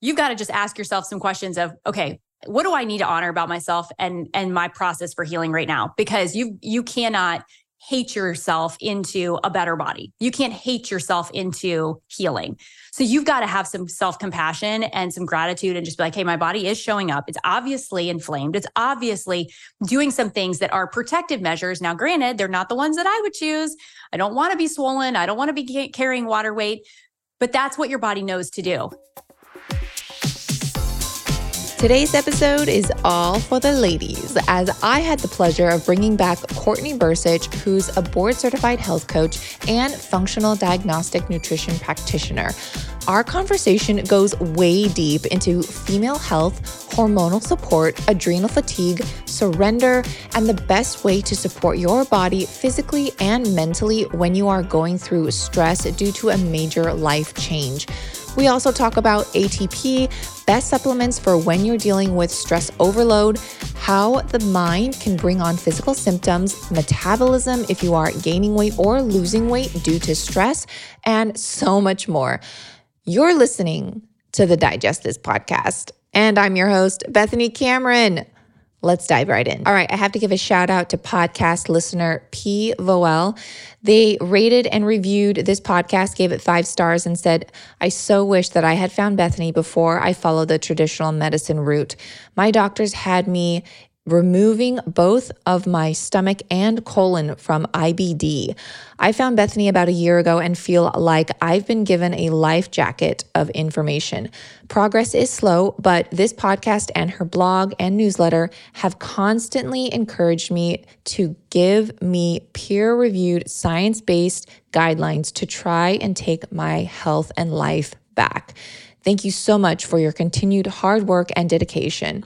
you've got to just ask yourself some questions of, okay, what do I need to honor about myself and and my process for healing right now? Because you you cannot hate yourself into a better body. You can't hate yourself into healing. So you've got to have some self compassion and some gratitude and just be like, hey, my body is showing up. It's obviously inflamed. It's obviously doing some things that are protective measures. Now, granted, they're not the ones that I would choose. I don't want to be swollen. I don't want to be carrying water weight, but that's what your body knows to do. Today's episode is all for the ladies, as I had the pleasure of bringing back Courtney Bursich, who's a board certified health coach and functional diagnostic nutrition practitioner. Our conversation goes way deep into female health, hormonal support, adrenal fatigue, surrender, and the best way to support your body physically and mentally when you are going through stress due to a major life change. We also talk about ATP, best supplements for when you're dealing with stress overload, how the mind can bring on physical symptoms, metabolism if you are gaining weight or losing weight due to stress, and so much more. You're listening to the Digest This podcast, and I'm your host, Bethany Cameron. Let's dive right in. All right, I have to give a shout out to podcast listener P. Voel. They rated and reviewed this podcast, gave it five stars, and said, I so wish that I had found Bethany before I followed the traditional medicine route. My doctors had me removing both of my stomach and colon from IBD. I found Bethany about a year ago and feel like I've been given a life jacket of information. Progress is slow, but this podcast and her blog and newsletter have constantly encouraged me to give me peer reviewed, science based guidelines to try and take my health and life back. Thank you so much for your continued hard work and dedication.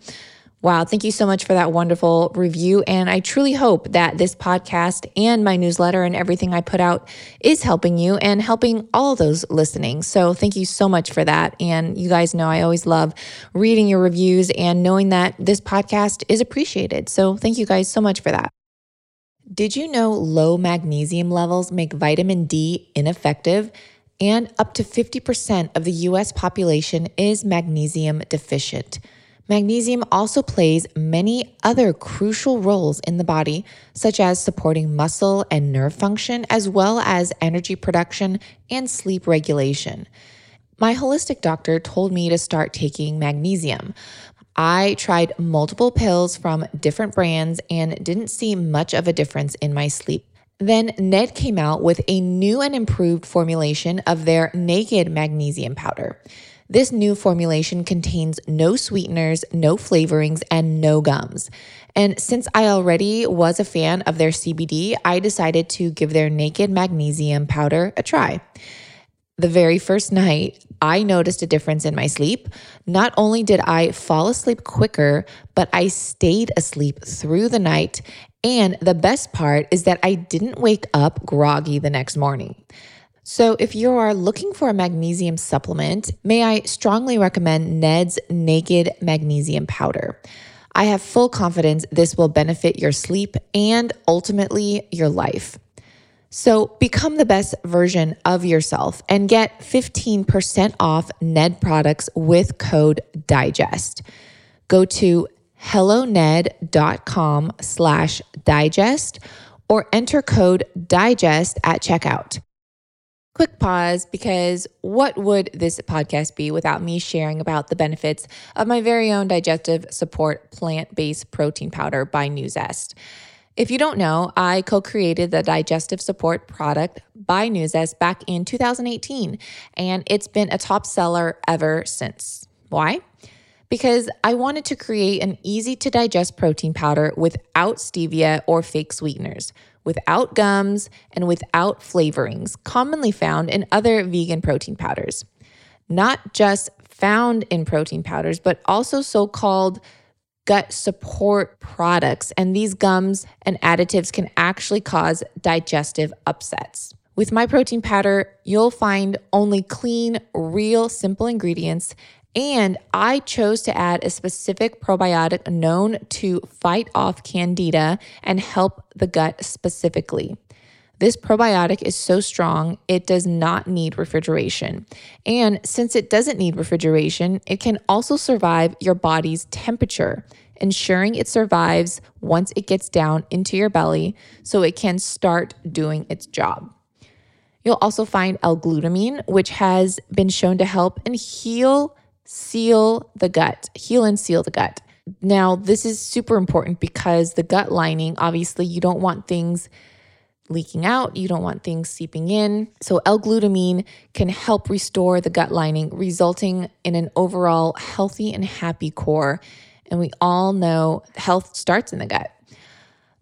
Wow, thank you so much for that wonderful review. And I truly hope that this podcast and my newsletter and everything I put out is helping you and helping all those listening. So thank you so much for that. And you guys know I always love reading your reviews and knowing that this podcast is appreciated. So thank you guys so much for that. Did you know low magnesium levels make vitamin D ineffective? And up to 50% of the US population is magnesium deficient. Magnesium also plays many other crucial roles in the body, such as supporting muscle and nerve function, as well as energy production and sleep regulation. My holistic doctor told me to start taking magnesium. I tried multiple pills from different brands and didn't see much of a difference in my sleep. Then Ned came out with a new and improved formulation of their naked magnesium powder. This new formulation contains no sweeteners, no flavorings, and no gums. And since I already was a fan of their CBD, I decided to give their naked magnesium powder a try. The very first night, I noticed a difference in my sleep. Not only did I fall asleep quicker, but I stayed asleep through the night. And the best part is that I didn't wake up groggy the next morning. So, if you are looking for a magnesium supplement, may I strongly recommend Ned's Naked Magnesium Powder. I have full confidence this will benefit your sleep and ultimately your life. So, become the best version of yourself and get 15% off Ned products with code DIGEST. Go to helloned.com slash digest or enter code DIGEST at checkout. Quick pause because what would this podcast be without me sharing about the benefits of my very own digestive support plant based protein powder by Nuzest? If you don't know, I co created the digestive support product by Nuzest back in 2018, and it's been a top seller ever since. Why? Because I wanted to create an easy to digest protein powder without stevia or fake sweeteners without gums, and without flavorings commonly found in other vegan protein powders. Not just found in protein powders, but also so called gut support products. And these gums and additives can actually cause digestive upsets. With my protein powder, you'll find only clean, real, simple ingredients and I chose to add a specific probiotic known to fight off candida and help the gut specifically. This probiotic is so strong, it does not need refrigeration. And since it doesn't need refrigeration, it can also survive your body's temperature, ensuring it survives once it gets down into your belly so it can start doing its job. You'll also find L-glutamine, which has been shown to help and heal, seal the gut, heal and seal the gut. Now, this is super important because the gut lining, obviously, you don't want things leaking out, you don't want things seeping in. So, L glutamine can help restore the gut lining, resulting in an overall healthy and happy core. And we all know health starts in the gut.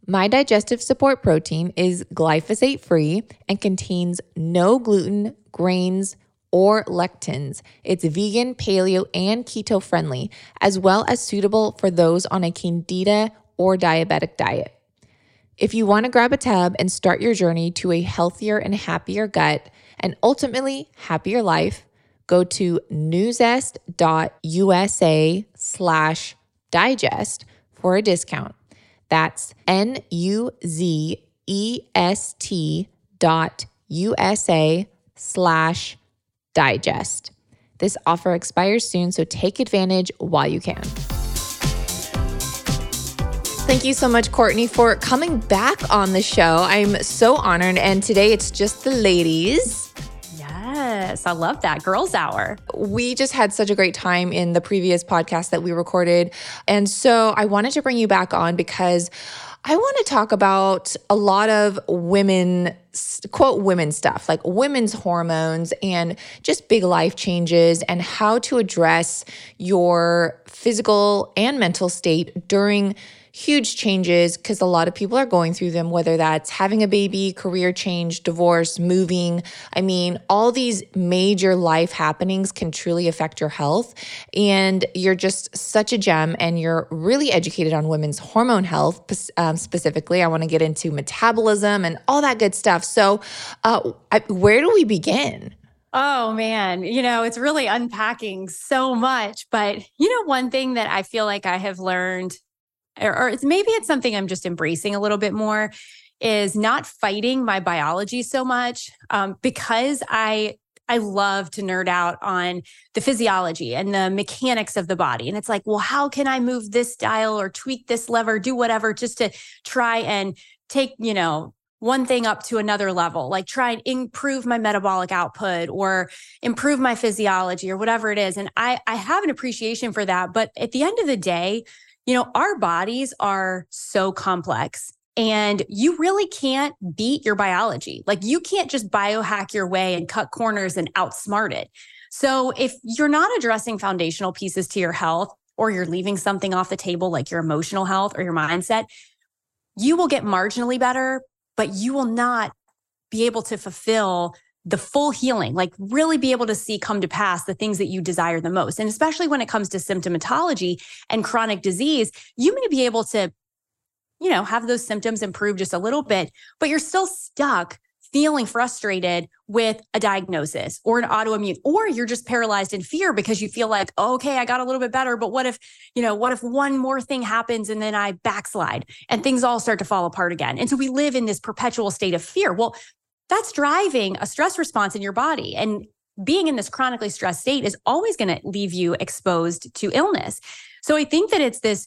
My digestive support protein is glyphosate free and contains no gluten, grains, or lectins. It's vegan, paleo, and keto friendly, as well as suitable for those on a candida or diabetic diet. If you want to grab a tub and start your journey to a healthier and happier gut and ultimately happier life, go to nuzest.usa slash digest for a discount. That's N U Z E S T dot USA slash digest. This offer expires soon, so take advantage while you can. Thank you so much, Courtney, for coming back on the show. I'm so honored. And today it's just the ladies. Yes, I love that. Girls Hour. We just had such a great time in the previous podcast that we recorded. And so I wanted to bring you back on because I want to talk about a lot of women, quote, women stuff, like women's hormones and just big life changes and how to address your physical and mental state during huge changes because a lot of people are going through them, whether that's having a baby, career change, divorce, moving. I mean, all these major life happenings can truly affect your health. And you're just such a gem and you're really educated on women's hormone health um, specifically. I want to get into metabolism and all that good stuff. So, uh, I, where do we begin? Oh man, you know, it's really unpacking so much. But, you know, one thing that I feel like I have learned or, or it's maybe it's something I'm just embracing a little bit more is not fighting my biology so much um, because I I love to nerd out on the physiology and the mechanics of the body. And it's like, well, how can I move this dial or tweak this lever, do whatever, just to try and take, you know, one thing up to another level, like try and improve my metabolic output or improve my physiology or whatever it is. And I, I have an appreciation for that. But at the end of the day, you know, our bodies are so complex and you really can't beat your biology. Like you can't just biohack your way and cut corners and outsmart it. So if you're not addressing foundational pieces to your health or you're leaving something off the table like your emotional health or your mindset, you will get marginally better, but you will not be able to fulfill the full healing, like really be able to see come to pass the things that you desire the most. And especially when it comes to symptomatology and chronic disease, you may be able to, you know, have those symptoms improve just a little bit, but you're still stuck feeling frustrated with a diagnosis or an autoimmune or you're just paralyzed in fear because you feel like okay i got a little bit better but what if you know what if one more thing happens and then i backslide and things all start to fall apart again and so we live in this perpetual state of fear well that's driving a stress response in your body. And being in this chronically stressed state is always going to leave you exposed to illness. So I think that it's this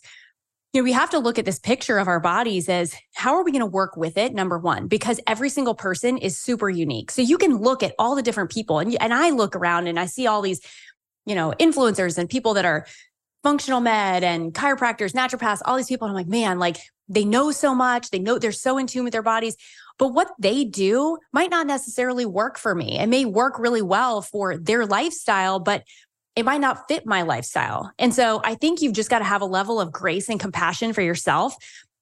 you know, we have to look at this picture of our bodies as how are we going to work with it? Number one, because every single person is super unique. So you can look at all the different people, and and I look around and I see all these, you know, influencers and people that are functional med and chiropractors, naturopaths, all these people. And I'm like, man, like they know so much. They know they're so in tune with their bodies. But what they do might not necessarily work for me. It may work really well for their lifestyle, but it might not fit my lifestyle. And so I think you've just got to have a level of grace and compassion for yourself.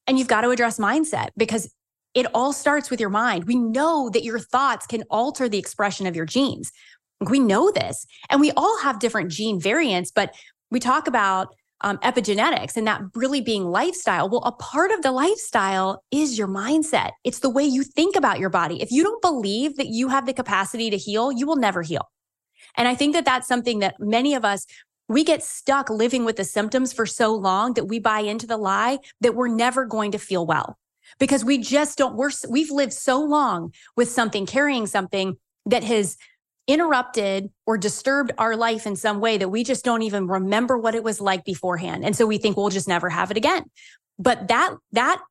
And you've got to address mindset because it all starts with your mind. We know that your thoughts can alter the expression of your genes. We know this. And we all have different gene variants, but we talk about um, epigenetics and that really being lifestyle. Well, a part of the lifestyle is your mindset. It's the way you think about your body. If you don't believe that you have the capacity to heal, you will never heal. And I think that that's something that many of us, we get stuck living with the symptoms for so long that we buy into the lie that we're never going to feel well. because we just don't we're we've lived so long with something carrying something that has interrupted or disturbed our life in some way that we just don't even remember what it was like beforehand. And so we think we'll just never have it again. But that that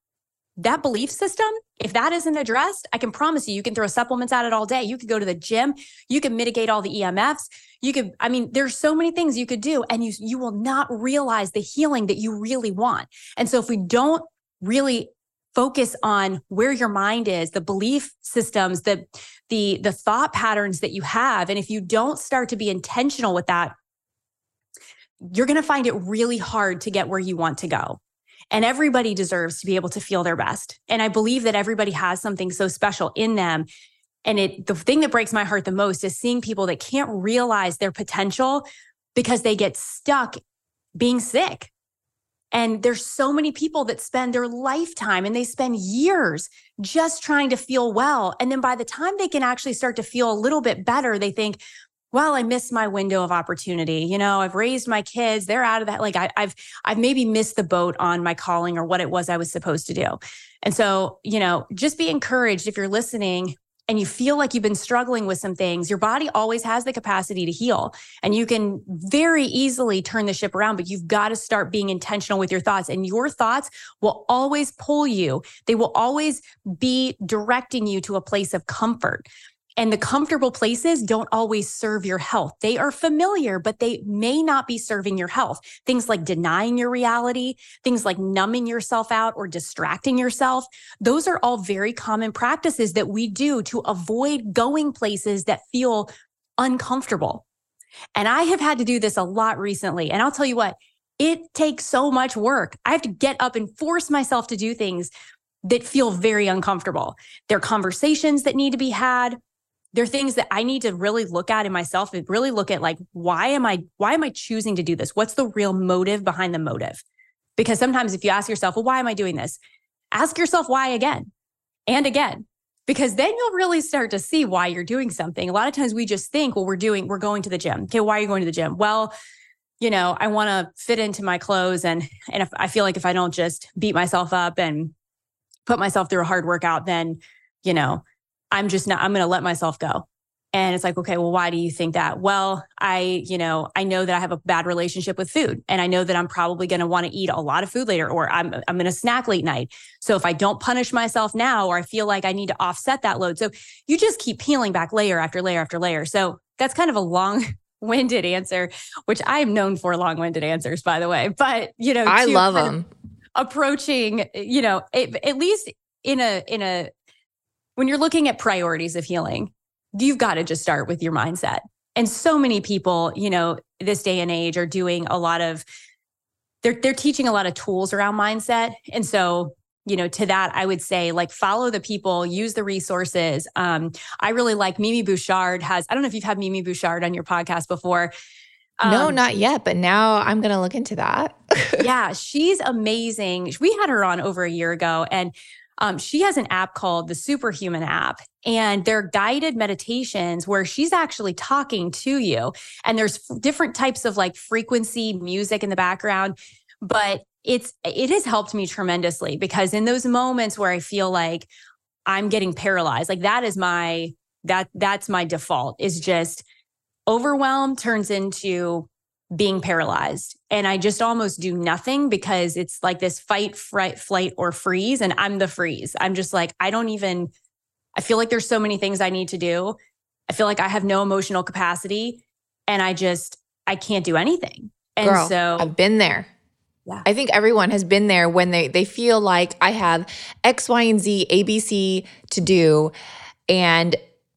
that belief system if that isn't addressed i can promise you you can throw supplements at it all day. You could go to the gym. You can mitigate all the emfs you could i mean there's so many things you could do and you you will not realize the healing that you really want. And so if we don't really focus on where your mind is the belief systems the the the thought patterns that you have. And if you don't start to be intentional with that you're going to find it really hard to get where you want to go. And everybody deserves to be able to feel their best. And i believe that everybody has something so special in them. And it the thing that breaks my heart the most is seeing people that can't realize their potential because they get stuck being sick and there's so many people that spend their lifetime and they spend years just trying to feel well. And then by the time they can actually start to feel a little bit better, they think, well, I missed my window of opportunity. You know, I've raised my kids; they're out of that. Like I, have I've maybe missed the boat on my calling or what it was I was supposed to do. And so, you know, just be encouraged if you're listening and you feel like you've been struggling with some things, your body always has the capacity to heal. And you can very easily turn the ship around, but you've got to start being intentional with your thoughts. And your thoughts will always pull you, they will always be directing you to a place of comfort. And the comfortable places don't always serve your health. They are familiar, but they may not be serving your health. Things like denying your reality, things like numbing yourself out or distracting yourself. Those are all very common practices that we do to avoid going places that feel uncomfortable. And I have had to do this a lot recently. And I'll tell you what, it takes so much work. I have to get up and force myself to do things that feel very uncomfortable. There are conversations that need to be had there are things that I need to really look at in myself and really look at like why am I why am I choosing to do this? What's the real motive behind the motive? Because sometimes if you ask yourself, well, why am I doing this? Ask yourself why again and again. Because then you'll really start to see why you're doing something. A lot of times we just think, well, we're doing, we're going to the gym. Okay, why are you going to the gym? Well, you know, I want to fit into my clothes and and if I feel like if I don't just beat myself up and put myself through a hard workout, then, you know, I'm just not, I'm going to let myself go. And it's like, okay, well, why do you think that? Well, I, you know, I know that I have a bad relationship with food and I know that I'm probably going to want to eat a lot of food later or I'm I'm going to snack late night. So if I don't punish myself now or I feel like I need to offset that load. So you just keep peeling back layer after layer after layer. So that's kind of a long winded answer, which I'm known for long winded answers, by the way. But, you know, I love them. Approaching, you know, it, at least in a in a when you're looking at priorities of healing, you've got to just start with your mindset. And so many people, you know, this day and age are doing a lot of they're they're teaching a lot of tools around mindset. And so, you know, to that I would say like follow the people, use the resources. Um I really like Mimi Bouchard has I don't know if you've had Mimi Bouchard on your podcast before. Um, no, not yet, but now I'm going to look into that. yeah, she's amazing. We had her on over a year ago and um, she has an app called the Superhuman app, and they're guided meditations where she's actually talking to you. And there's different types of like frequency music in the background, but it's it has helped me tremendously because in those moments where I feel like I'm getting paralyzed, like that is my that that's my default is just overwhelm turns into being paralyzed and I just almost do nothing because it's like this fight, fright, flight, or freeze. And I'm the freeze. I'm just like, I don't even, I feel like there's so many things I need to do. I feel like I have no emotional capacity and I just, I can't do anything. And Girl, so I've been there. Yeah. I think everyone has been there when they they feel like I have X, Y, and Z, ABC to do. And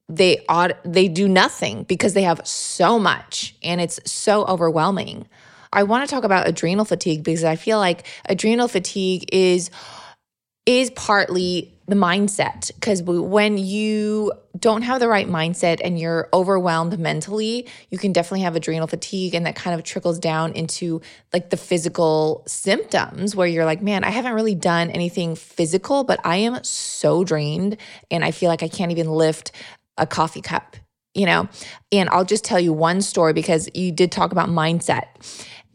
they ought they do nothing because they have so much and it's so overwhelming. I want to talk about adrenal fatigue because I feel like adrenal fatigue is is partly the mindset because when you don't have the right mindset and you're overwhelmed mentally you can definitely have adrenal fatigue and that kind of trickles down into like the physical symptoms where you're like man i haven't really done anything physical but i am so drained and i feel like i can't even lift a coffee cup, you know? And I'll just tell you one story because you did talk about mindset.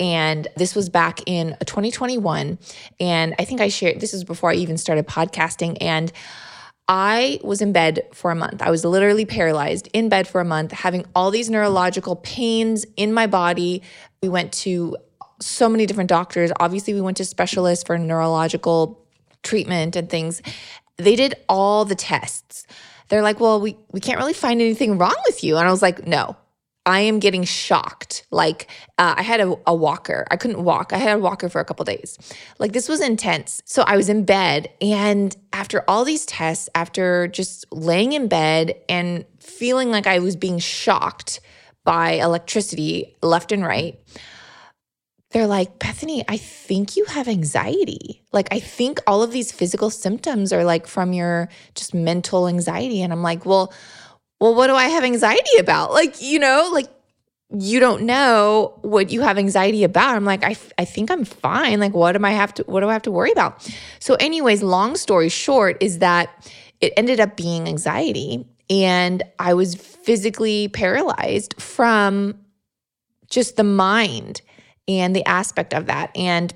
And this was back in uh, 2021. And I think I shared this is before I even started podcasting. And I was in bed for a month. I was literally paralyzed in bed for a month, having all these neurological pains in my body. We went to so many different doctors. Obviously, we went to specialists for neurological treatment and things. They did all the tests. They're like, well, we, we can't really find anything wrong with you. And I was like, no, I am getting shocked. Like uh, I had a, a, walker. I couldn't walk. I had a walker for a couple days. Like this was intense. So I was in bed, and after all these tests, after just laying in bed and feeling like I was being shocked by electricity left and right, they're like, Bethany, I think you have anxiety. Like, I think all of these physical symptoms are like from your just mental anxiety. And I'm like, well, well, what do I have anxiety about? Like, you know, like you don't know what you have anxiety about. I'm like, I, I think I'm fine. Like, what am I have to, what do I have to worry about? So, anyways, long story short is that it ended up being anxiety. And I was physically paralyzed from just the mind and the aspect of that. And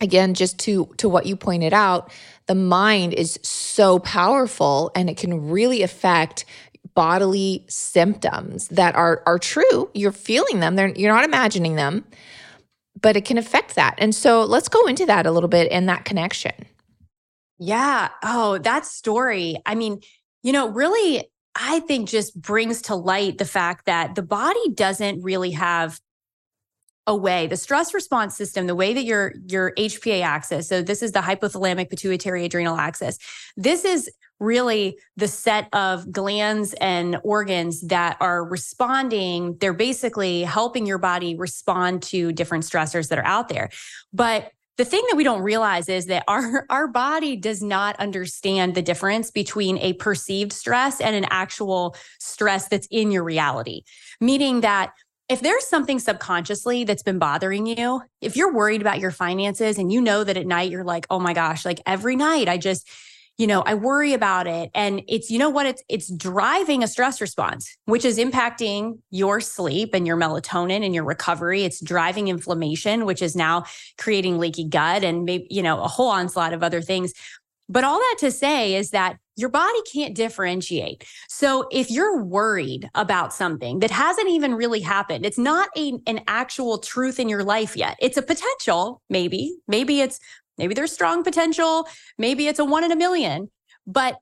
again, just to to what you pointed out, the mind is so powerful and it can really affect bodily symptoms that are are true. You're feeling them. They're, you're not imagining them, but it can affect that. And so let's go into that a little bit and that connection. Yeah. Oh, that story. I mean, you know, really, I think just brings to light the fact that the body doesn't really have a way the stress response system the way that your your hpa axis so this is the hypothalamic pituitary adrenal axis. This is really the set of glands and organs that are responding. They're basically helping your body respond to different stressors that are out there. But the thing that we don't realize is that our our body does not understand the difference between a perceived stress and an actual stress that's in your reality. Meaning that if there's something subconsciously that's been bothering you, if you're worried about your finances and you know that at night you're like, oh my gosh, like every night I just, you know, I worry about it. And it's, you know what, it's it's driving a stress response, which is impacting your sleep and your melatonin and your recovery. It's driving inflammation, which is now creating leaky gut and maybe, you know, a whole onslaught of other things. But all that to say is that your body can't differentiate. So if you're worried about something that hasn't even really happened, it's not a, an actual truth in your life yet. It's a potential, maybe. Maybe it's maybe there's strong potential, maybe it's a 1 in a million. But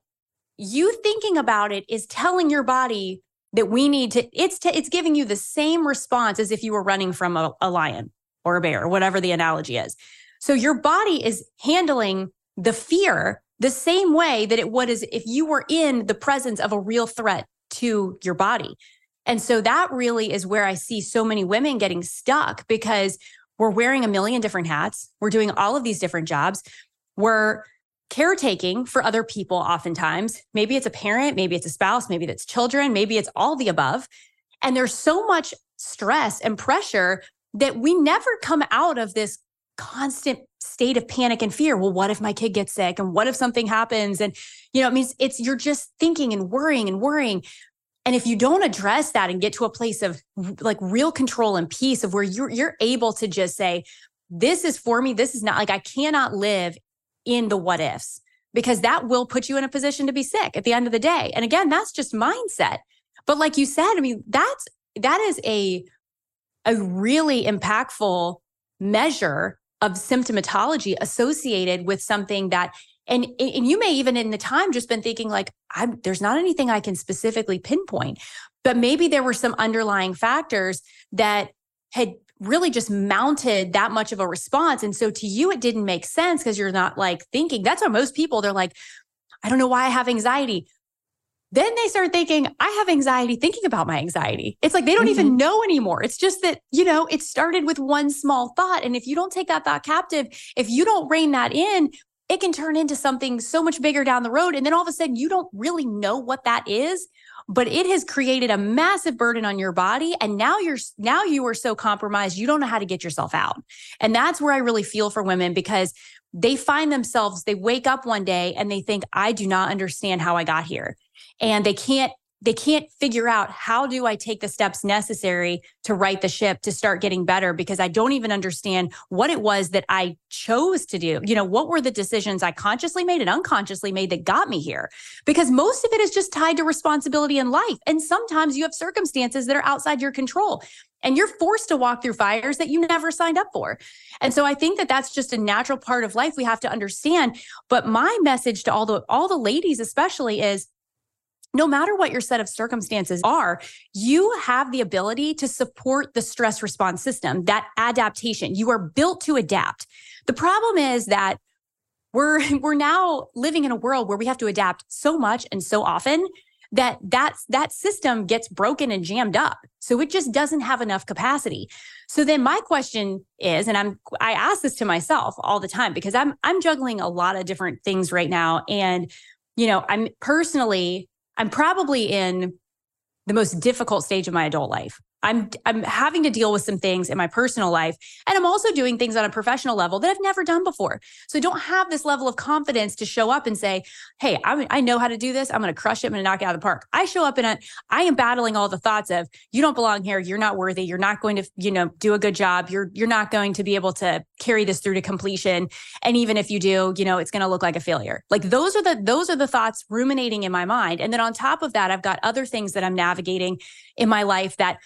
you thinking about it is telling your body that we need to it's t- it's giving you the same response as if you were running from a, a lion or a bear or whatever the analogy is. So your body is handling the fear the same way that it would as if you were in the presence of a real threat to your body. And so that really is where I see so many women getting stuck because we're wearing a million different hats. We're doing all of these different jobs. We're caretaking for other people oftentimes. Maybe it's a parent, maybe it's a spouse, maybe it's children, maybe it's all the above. And there's so much stress and pressure that we never come out of this constant state of panic and fear. Well, what if my kid gets sick? And what if something happens? And, you know, it means it's you're just thinking and worrying and worrying. And if you don't address that and get to a place of like real control and peace of where you're you're able to just say, this is for me, this is not like I cannot live in the what ifs because that will put you in a position to be sick at the end of the day. And again, that's just mindset. But like you said, I mean, that's that is a a really impactful measure of symptomatology associated with something that and and you may even in the time just been thinking like I'm there's not anything I can specifically pinpoint but maybe there were some underlying factors that had really just mounted that much of a response. And so to you it didn't make sense because you're not like thinking. That's how most people they're like I don't know why I have anxiety then they start thinking, I have anxiety thinking about my anxiety. It's like they don't mm-hmm. even know anymore. It's just that, you know, it started with one small thought. And if you don't take that thought captive, if you don't rein that in, it can turn into something so much bigger down the road. And then all of a sudden, you don't really know what that is, but it has created a massive burden on your body. And now you're, now you are so compromised, you don't know how to get yourself out. And that's where I really feel for women because they find themselves, they wake up one day and they think, I do not understand how I got here and they can't they can't figure out how do I take the steps necessary to right the ship to start getting better because I don't even understand what it was that I chose to do. You know, what were the decisions I consciously made and unconsciously made that got me here? Because most of it is just tied to responsibility in life. And sometimes you have circumstances that are outside your control and you're forced to walk through fires that you never signed up for. And so I think that that's just a natural part of life we have to understand. But my message to all the all the ladies especially is no matter what your set of circumstances are, you have the ability to support the stress response system, that adaptation. You are built to adapt. The problem is that we're we're now living in a world where we have to adapt so much and so often that that's that system gets broken and jammed up so it just doesn't have enough capacity so then my question is and i'm i ask this to myself all the time because i'm i'm juggling a lot of different things right now and you know i'm personally i'm probably in the most difficult stage of my adult life I'm I'm having to deal with some things in my personal life and I'm also doing things on a professional level that I've never done before. So I don't have this level of confidence to show up and say, "Hey, I I know how to do this. I'm going to crush it. I'm going to knock it out of the park." I show up and I am battling all the thoughts of, "You don't belong here. You're not worthy. You're not going to, you know, do a good job. You're you're not going to be able to carry this through to completion. And even if you do, you know, it's going to look like a failure." Like those are the those are the thoughts ruminating in my mind. And then on top of that, I've got other things that I'm navigating in my life that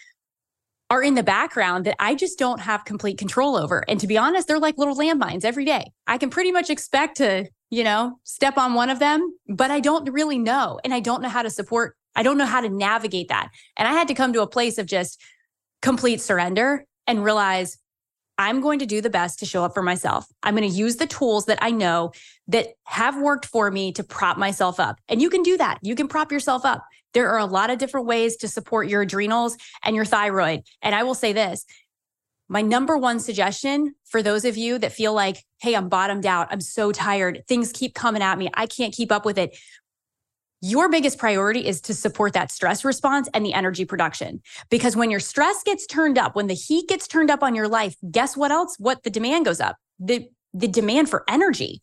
are in the background that I just don't have complete control over. And to be honest, they're like little landmines every day. I can pretty much expect to, you know, step on one of them, but I don't really know. And I don't know how to support, I don't know how to navigate that. And I had to come to a place of just complete surrender and realize I'm going to do the best to show up for myself. I'm going to use the tools that I know that have worked for me to prop myself up. And you can do that. You can prop yourself up. There are a lot of different ways to support your adrenals and your thyroid. And I will say this my number one suggestion for those of you that feel like, hey, I'm bottomed out, I'm so tired, things keep coming at me, I can't keep up with it. Your biggest priority is to support that stress response and the energy production. Because when your stress gets turned up, when the heat gets turned up on your life, guess what else? What the demand goes up? The, the demand for energy.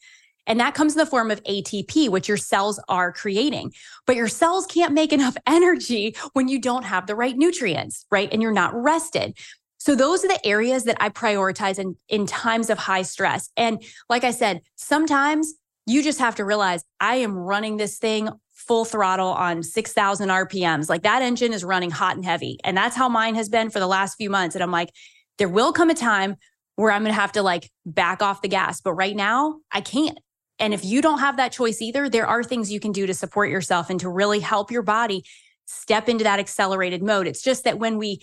And that comes in the form of ATP, which your cells are creating. But your cells can't make enough energy when you don't have the right nutrients, right? And you're not rested. So those are the areas that I prioritize in, in times of high stress. And like I said, sometimes you just have to realize I am running this thing full throttle on 6,000 RPMs. Like that engine is running hot and heavy. And that's how mine has been for the last few months. And I'm like, there will come a time where I'm going to have to like back off the gas. But right now, I can't. And if you don't have that choice either, there are things you can do to support yourself and to really help your body step into that accelerated mode. It's just that when we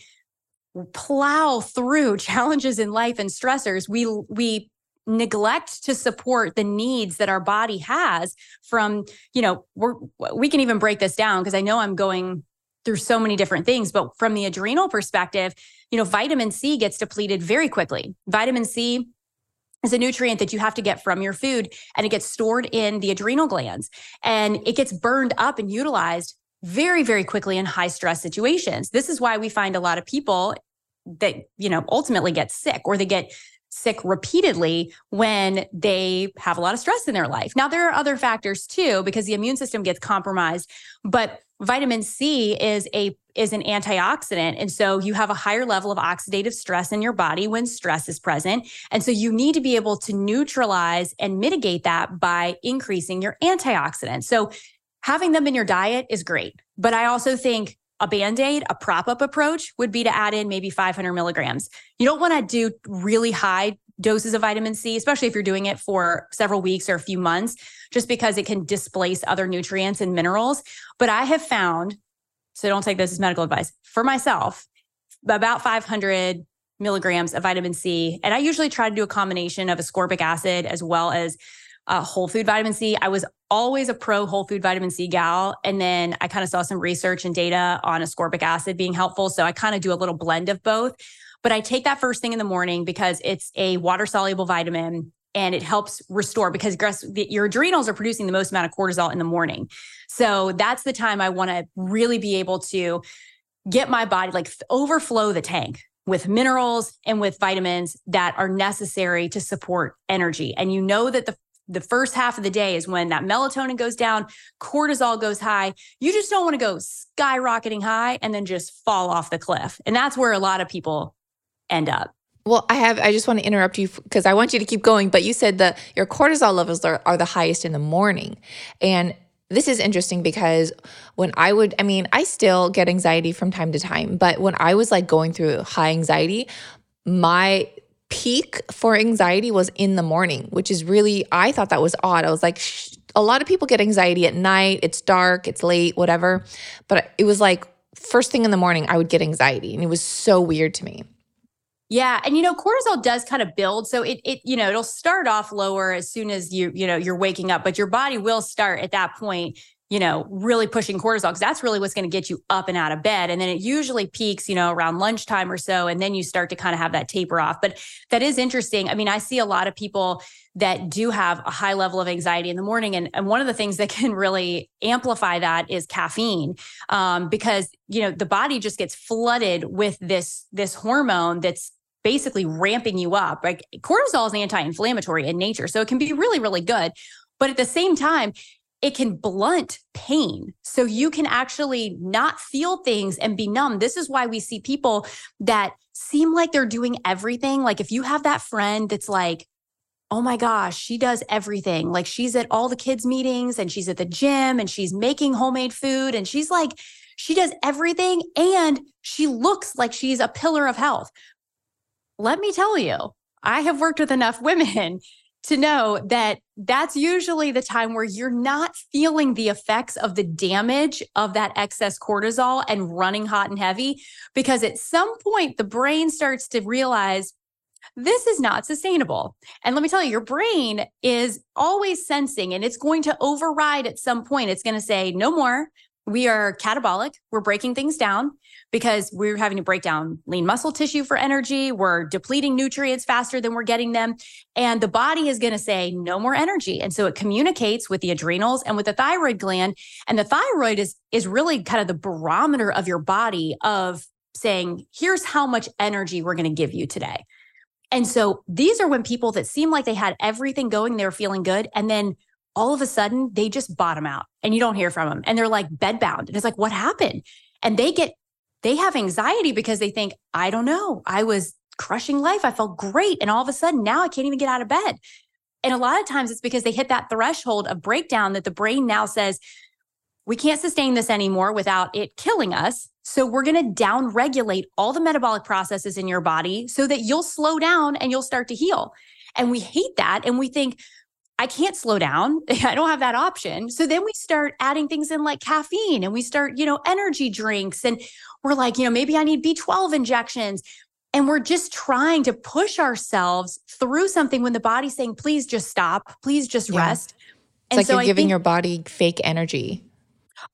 plow through challenges in life and stressors, we we neglect to support the needs that our body has from, you know, we're we can even break this down because I know I'm going through so many different things, but from the adrenal perspective, you know, vitamin C gets depleted very quickly. Vitamin C is a nutrient that you have to get from your food and it gets stored in the adrenal glands and it gets burned up and utilized very very quickly in high stress situations. This is why we find a lot of people that you know ultimately get sick or they get sick repeatedly when they have a lot of stress in their life. Now there are other factors too because the immune system gets compromised but vitamin C is a is an antioxidant. And so you have a higher level of oxidative stress in your body when stress is present. And so you need to be able to neutralize and mitigate that by increasing your antioxidants. So having them in your diet is great. But i also think a band-aid a prop-up approach would be to add in maybe 500 milligrams. You don't want to do really high doses of vitamin C, especially if you're doing it for several weeks or a few months, just because it can displace other nutrients and minerals. But I have found, so don't take this as medical advice, for myself, about 500 milligrams of vitamin C. And I usually try to do a combination of ascorbic acid as well as uh, whole food vitamin C. I was always a pro whole food vitamin C gal. And then I kind of saw some research and data on ascorbic acid being helpful. So I kind of do a little blend of both. But I take that first thing in the morning because it's a water soluble vitamin and it helps restore because your adrenals are producing the most amount of cortisol in the morning. So that's the time I want to really be able to get my body like overflow the tank with minerals and with vitamins that are necessary to support energy. And you know that the the first half of the day is when that melatonin goes down, cortisol goes high. You just don't want to go skyrocketing high and then just fall off the cliff. And that's where a lot of people end up. Well, I have. I just want to interrupt you because I want you to keep going. But you said that your cortisol levels are, are the highest in the morning, and this is interesting because when I would, I mean, I still get anxiety from time to time, but when I was like going through high anxiety, my peak for anxiety was in the morning, which is really, I thought that was odd. I was like, Shh. a lot of people get anxiety at night, it's dark, it's late, whatever. But it was like first thing in the morning, I would get anxiety. And it was so weird to me. Yeah, and you know cortisol does kind of build so it it you know it'll start off lower as soon as you you know you're waking up but your body will start at that point you know, really pushing cortisol because that's really what's going to get you up and out of bed. And then it usually peaks, you know, around lunchtime or so. And then you start to kind of have that taper off. But that is interesting. I mean, I see a lot of people that do have a high level of anxiety in the morning. And, and one of the things that can really amplify that is caffeine um, because, you know, the body just gets flooded with this, this hormone that's basically ramping you up. Like cortisol is anti-inflammatory in nature. So it can be really, really good. But at the same time, it can blunt pain. So you can actually not feel things and be numb. This is why we see people that seem like they're doing everything. Like if you have that friend that's like, oh my gosh, she does everything. Like she's at all the kids' meetings and she's at the gym and she's making homemade food and she's like, she does everything and she looks like she's a pillar of health. Let me tell you, I have worked with enough women to know that that's usually the time where you're not feeling the effects of the damage of that excess cortisol and running hot and heavy. Because at some point, the brain starts to realize this is not sustainable. And let me tell you, your brain is always sensing and it's going to override at some point. It's going to say, no more we are catabolic. We're breaking things down because we're having to break down lean muscle tissue for energy. We're depleting nutrients faster than we're getting them. And the body is going to say no more energy. And so it communicates with the adrenals and with the thyroid gland. And the thyroid is, is really kind of the barometer of your body of saying, here's how much energy we're going to give you today. And so these are when people that seem like they had everything going, they were feeling good. And then all of a sudden they just bottom out and you don't hear from them and they're like bedbound and it's like what happened and they get they have anxiety because they think i don't know. I was crushing life. I felt great. And all of a sudden now i can't even get out of bed. And a lot of times it's because they hit that threshold of breakdown that the brain now says we can't sustain this anymore without it killing us. So we're going to down regulate all the metabolic processes in your body so that you'll slow down and you'll start to heal. And we hate that and we think I can't slow down. I don't have that option. So then we start adding things in like caffeine and we start, you know, energy drinks. And we're like, you know, maybe I need B12 injections. And we're just trying to push ourselves through something when the body's saying, please just stop, please just yeah. rest. It's and like so you're giving think, your body fake energy.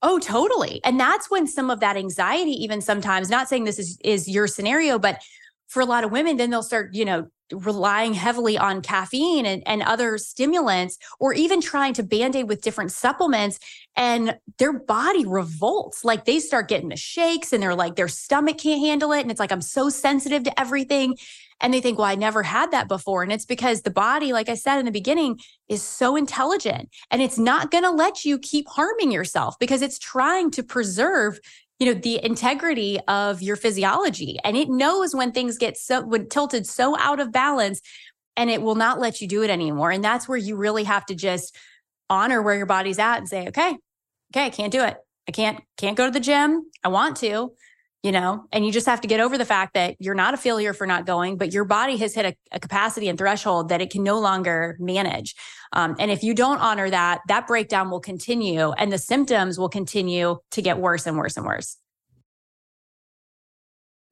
Oh, totally. And that's when some of that anxiety, even sometimes, not saying this is, is your scenario, but for a lot of women, then they'll start, you know, relying heavily on caffeine and, and other stimulants, or even trying to band aid with different supplements, and their body revolts. Like they start getting the shakes and they're like, their stomach can't handle it. And it's like, I'm so sensitive to everything. And they think, well, I never had that before. And it's because the body, like I said in the beginning, is so intelligent and it's not going to let you keep harming yourself because it's trying to preserve you know the integrity of your physiology. And it knows when things get so when tilted so out of balance and it will not let you do it anymore. And that's where you really have to just honor where your body's at and say okay okay i can't do it. I can't can't go to the gym. I want to you know and you just have to get over the fact that you're not a failure for not going but your body has hit a, a capacity and threshold that it can no longer manage. Um, and if you don't honor that that breakdown will continue and the symptoms will continue to get worse and worse and worse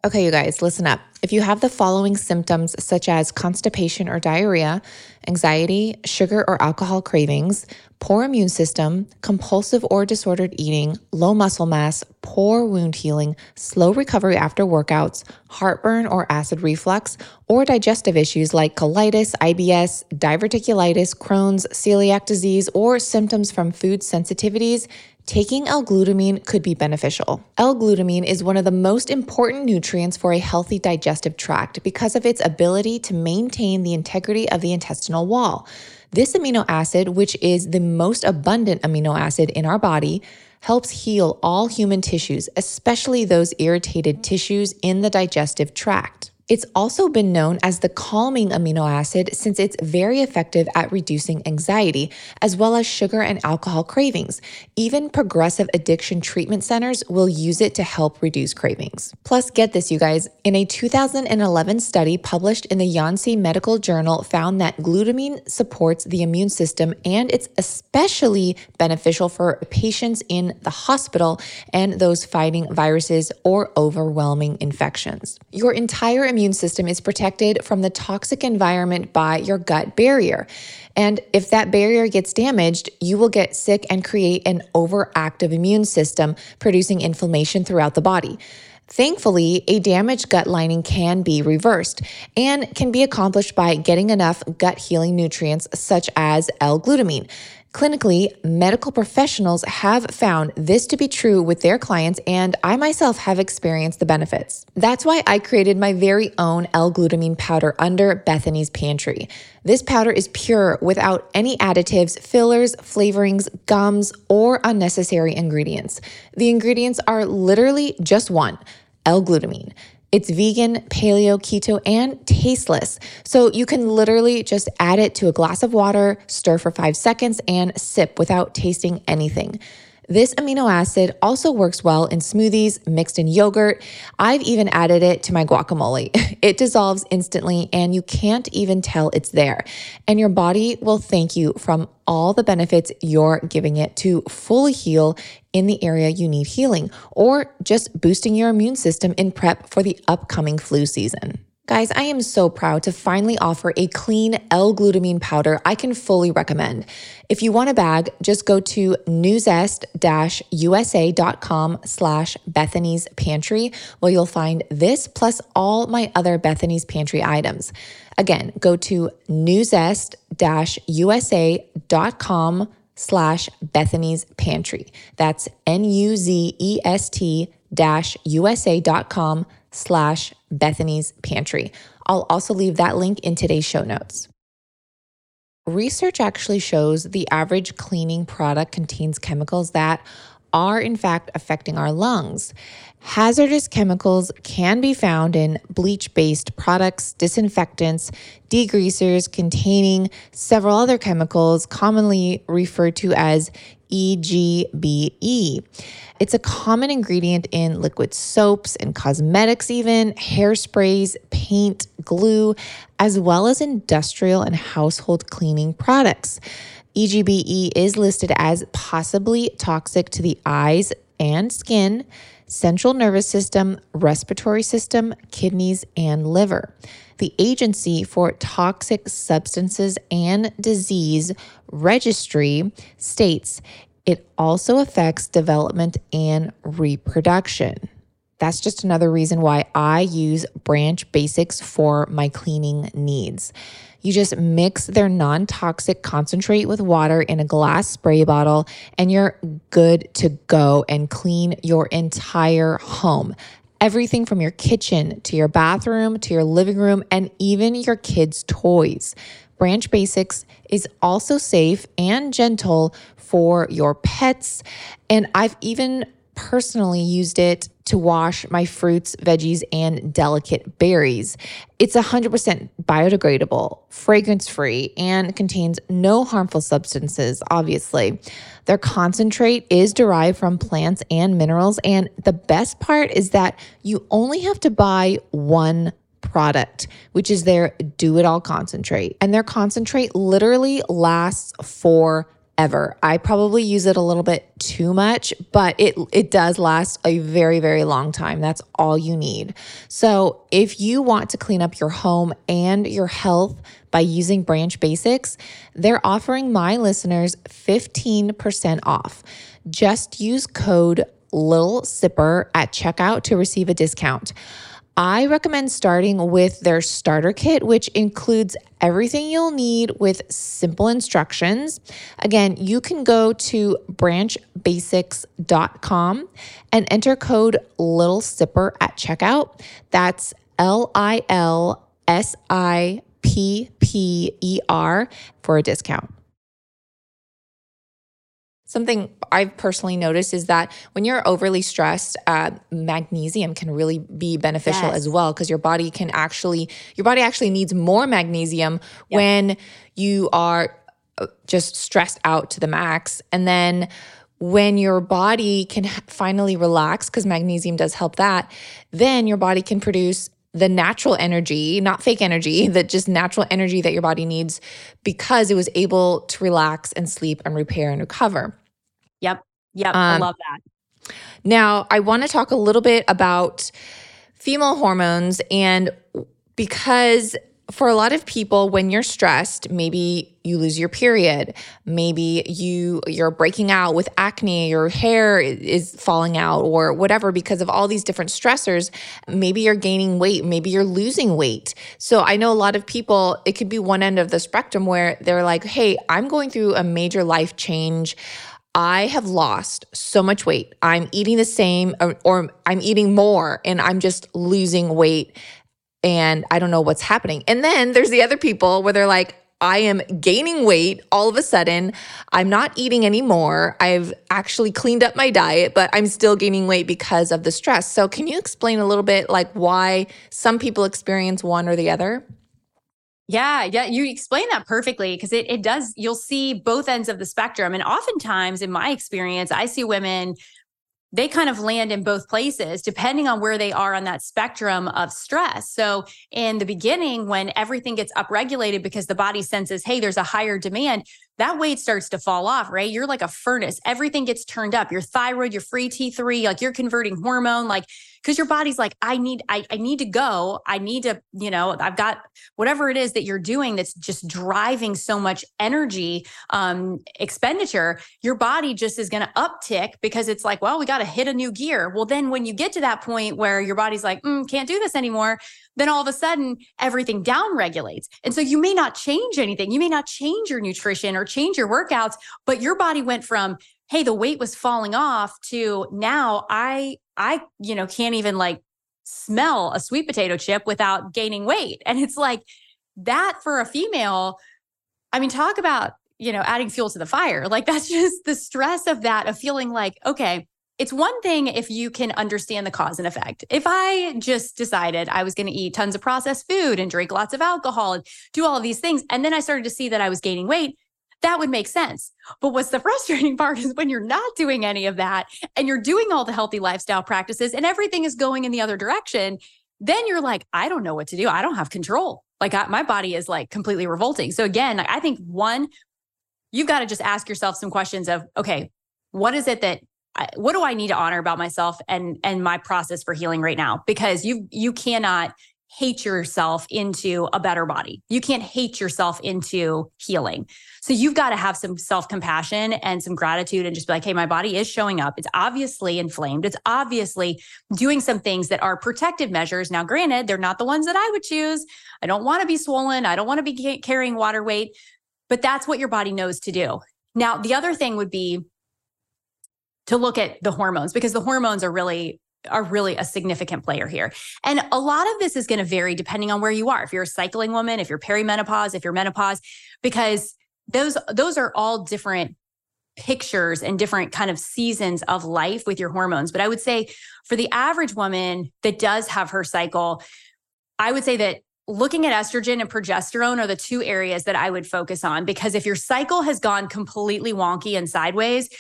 Okay, you guys, listen up. If you have the following symptoms, such as constipation or diarrhea, anxiety, sugar or alcohol cravings, poor immune system, compulsive or disordered eating, low muscle mass, poor wound healing, slow recovery after workouts, heartburn or acid reflux, or digestive issues like colitis, IBS, diverticulitis, Crohn's, celiac disease, or symptoms from food sensitivities, taking L-glutamine could be beneficial. L-glutamine is one of the most important nutrients for a healthy digestive tract because of its ability to maintain the integrity of the intestinal wall. This amino acid, which is the most abundant amino acid in our body, helps heal all human tissues, especially those irritated tissues in the digestive tract. It's also been known as the calming amino acid since it's very effective at reducing anxiety, as well as sugar and alcohol cravings. Even progressive addiction treatment centers will use it to help reduce cravings. Plus, get this, you guys, in a 2011 study published in the Yonsei Medical Journal, found that glutamine supports the immune system and it's especially beneficial for patients in the hospital and those fighting viruses or overwhelming infections. Your entire immune system is protected from the toxic environment by your gut barrier. And if that barrier gets damaged, you will get sick and create an overactive immune system, producing inflammation throughout the body. Thankfully, a damaged gut lining can be reversed and can be accomplished by getting enough gut healing nutrients such as L glutamine. Clinically, medical professionals have found this to be true with their clients, and I myself have experienced the benefits. That's why I created my very own L glutamine powder under Bethany's Pantry. This powder is pure without any additives, fillers, flavorings, gums, or unnecessary ingredients. The ingredients are literally just one L glutamine. It's vegan, paleo, keto, and tasteless. So you can literally just add it to a glass of water, stir for five seconds, and sip without tasting anything. This amino acid also works well in smoothies, mixed in yogurt. I've even added it to my guacamole. It dissolves instantly and you can't even tell it's there. And your body will thank you from all the benefits you're giving it to fully heal in the area you need healing or just boosting your immune system in prep for the upcoming flu season. Guys, I am so proud to finally offer a clean L-glutamine powder I can fully recommend. If you want a bag, just go to nuzest-usa.com slash Bethany's Pantry, where you'll find this plus all my other Bethany's Pantry items. Again, go to nuzest-usa.com slash Bethany's Pantry. That's N-U-Z-E-S-T dash USA.com slash Bethany's Pantry. I'll also leave that link in today's show notes. Research actually shows the average cleaning product contains chemicals that are in fact affecting our lungs. Hazardous chemicals can be found in bleach based products, disinfectants, degreasers containing several other chemicals commonly referred to as EGBE. It's a common ingredient in liquid soaps and cosmetics, even hairsprays, paint, glue, as well as industrial and household cleaning products. EGBE is listed as possibly toxic to the eyes and skin, central nervous system, respiratory system, kidneys, and liver. The Agency for Toxic Substances and Disease Registry states it also affects development and reproduction. That's just another reason why I use Branch Basics for my cleaning needs. You just mix their non toxic concentrate with water in a glass spray bottle, and you're good to go and clean your entire home. Everything from your kitchen to your bathroom to your living room and even your kids' toys. Branch Basics is also safe and gentle for your pets. And I've even personally used it to wash my fruits, veggies, and delicate berries. It's 100% biodegradable, fragrance free, and contains no harmful substances, obviously. Their concentrate is derived from plants and minerals. And the best part is that you only have to buy one product, which is their do it all concentrate. And their concentrate literally lasts for ever. I probably use it a little bit too much, but it it does last a very very long time. That's all you need. So, if you want to clean up your home and your health by using Branch Basics, they're offering my listeners 15% off. Just use code little sipper at checkout to receive a discount. I recommend starting with their starter kit, which includes everything you'll need with simple instructions. Again, you can go to branchbasics.com and enter code Little Sipper at checkout. That's L I L S I P P E R for a discount. Something I've personally noticed is that when you're overly stressed, uh, magnesium can really be beneficial yes. as well because your body can actually, your body actually needs more magnesium yep. when you are uh, just stressed out to the max. And then when your body can finally relax, because magnesium does help that, then your body can produce the natural energy, not fake energy, that just natural energy that your body needs because it was able to relax and sleep and repair and recover. Yep. Yep. Um, I love that. Now, I want to talk a little bit about female hormones and because for a lot of people when you're stressed maybe you lose your period maybe you you're breaking out with acne your hair is falling out or whatever because of all these different stressors maybe you're gaining weight maybe you're losing weight so i know a lot of people it could be one end of the spectrum where they're like hey i'm going through a major life change I have lost so much weight. I'm eating the same or, or, I'm eating more and I'm just losing weight and I don't know what's happening. And then there's the other people where they're like, I am gaining weight all of a sudden. I'm not eating anymore. I've actually cleaned up my diet, but I'm still gaining weight because of the stress. So, can you explain a little bit like why some people experience one or the other? Yeah, yeah, you explain that perfectly because it it does you'll see both ends of the spectrum and oftentimes in my experience I see women they kind of land in both places depending on where they are on that spectrum of stress. So, in the beginning, when everything gets upregulated because the body senses, hey, there's a higher demand, that weight starts to fall off, right? You're like a furnace. Everything gets turned up. Your thyroid, your free T3, like you're converting hormone, like because your body's like, I need, I, I need to go. I need to, you know, I've got whatever it is that you're doing that's just driving so much energy um, expenditure. Your body just is going to uptick because it's like, well, we got to hit a new gear. Well, then when you get to that point where your body's like, mm, can't do this anymore, then all of a sudden everything down regulates. And so you may not change anything. You may not change your nutrition or change your workouts, but your body went from, hey, the weight was falling off to now I, I, you know, can't even like smell a sweet potato chip without gaining weight. And it's like that for a female. I mean, talk about, you know, adding fuel to the fire. Like that's just the stress of that, of feeling like, okay, it's one thing if you can understand the cause and effect. If I just decided I was going to eat tons of processed food and drink lots of alcohol and do all of these things, and then I started to see that I was gaining weight, that would make sense. But what's the frustrating part is when you're not doing any of that and you're doing all the healthy lifestyle practices and everything is going in the other direction, then you're like, I don't know what to do. I don't have control. Like I, my body is like completely revolting. So again, I think one, you've got to just ask yourself some questions of, okay, what is it that I, what do I need to honor about myself and and my process for healing right now? Because you you cannot hate yourself into a better body. You can't hate yourself into healing. So you've got to have some self-compassion and some gratitude and just be like, hey, my body is showing up. It's obviously inflamed. It's obviously doing some things that are protective measures. Now, granted, they're not the ones that I would choose. I don't want to be swollen. I don't want to be carrying water weight, but that's what your body knows to do. Now, the other thing would be to look at the hormones because the hormones are really are really a significant player here. And a lot of this is going to vary depending on where you are. If you're a cycling woman, if you're perimenopause, if you're menopause, because those those are all different pictures and different kind of seasons of life with your hormones. But I would say for the average woman that does have her cycle, I would say that looking at estrogen and progesterone are the two areas that I would focus on because if your cycle has gone completely wonky and sideways,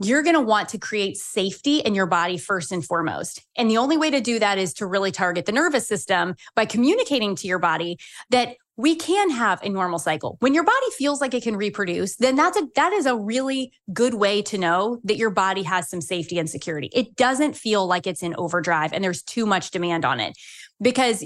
you're going to want to create safety in your body first and foremost. And the only way to do that is to really target the nervous system by communicating to your body that we can have a normal cycle. When your body feels like it can reproduce, then that's a that is a really good way to know that your body has some safety and security. It doesn't feel like it's in overdrive and there's too much demand on it. Because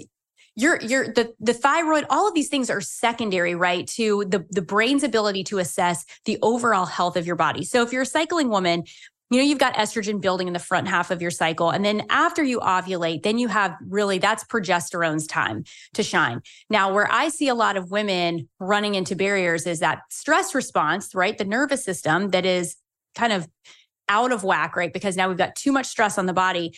your your the the thyroid all of these things are secondary right to the the brain's ability to assess the overall health of your body so if you're a cycling woman you know, you've got estrogen building in the front half of your cycle. And then after you ovulate, then you have really that's progesterone's time to shine. Now, where I see a lot of women running into barriers is that stress response, right? The nervous system that is kind of out of whack, right? Because now we've got too much stress on the body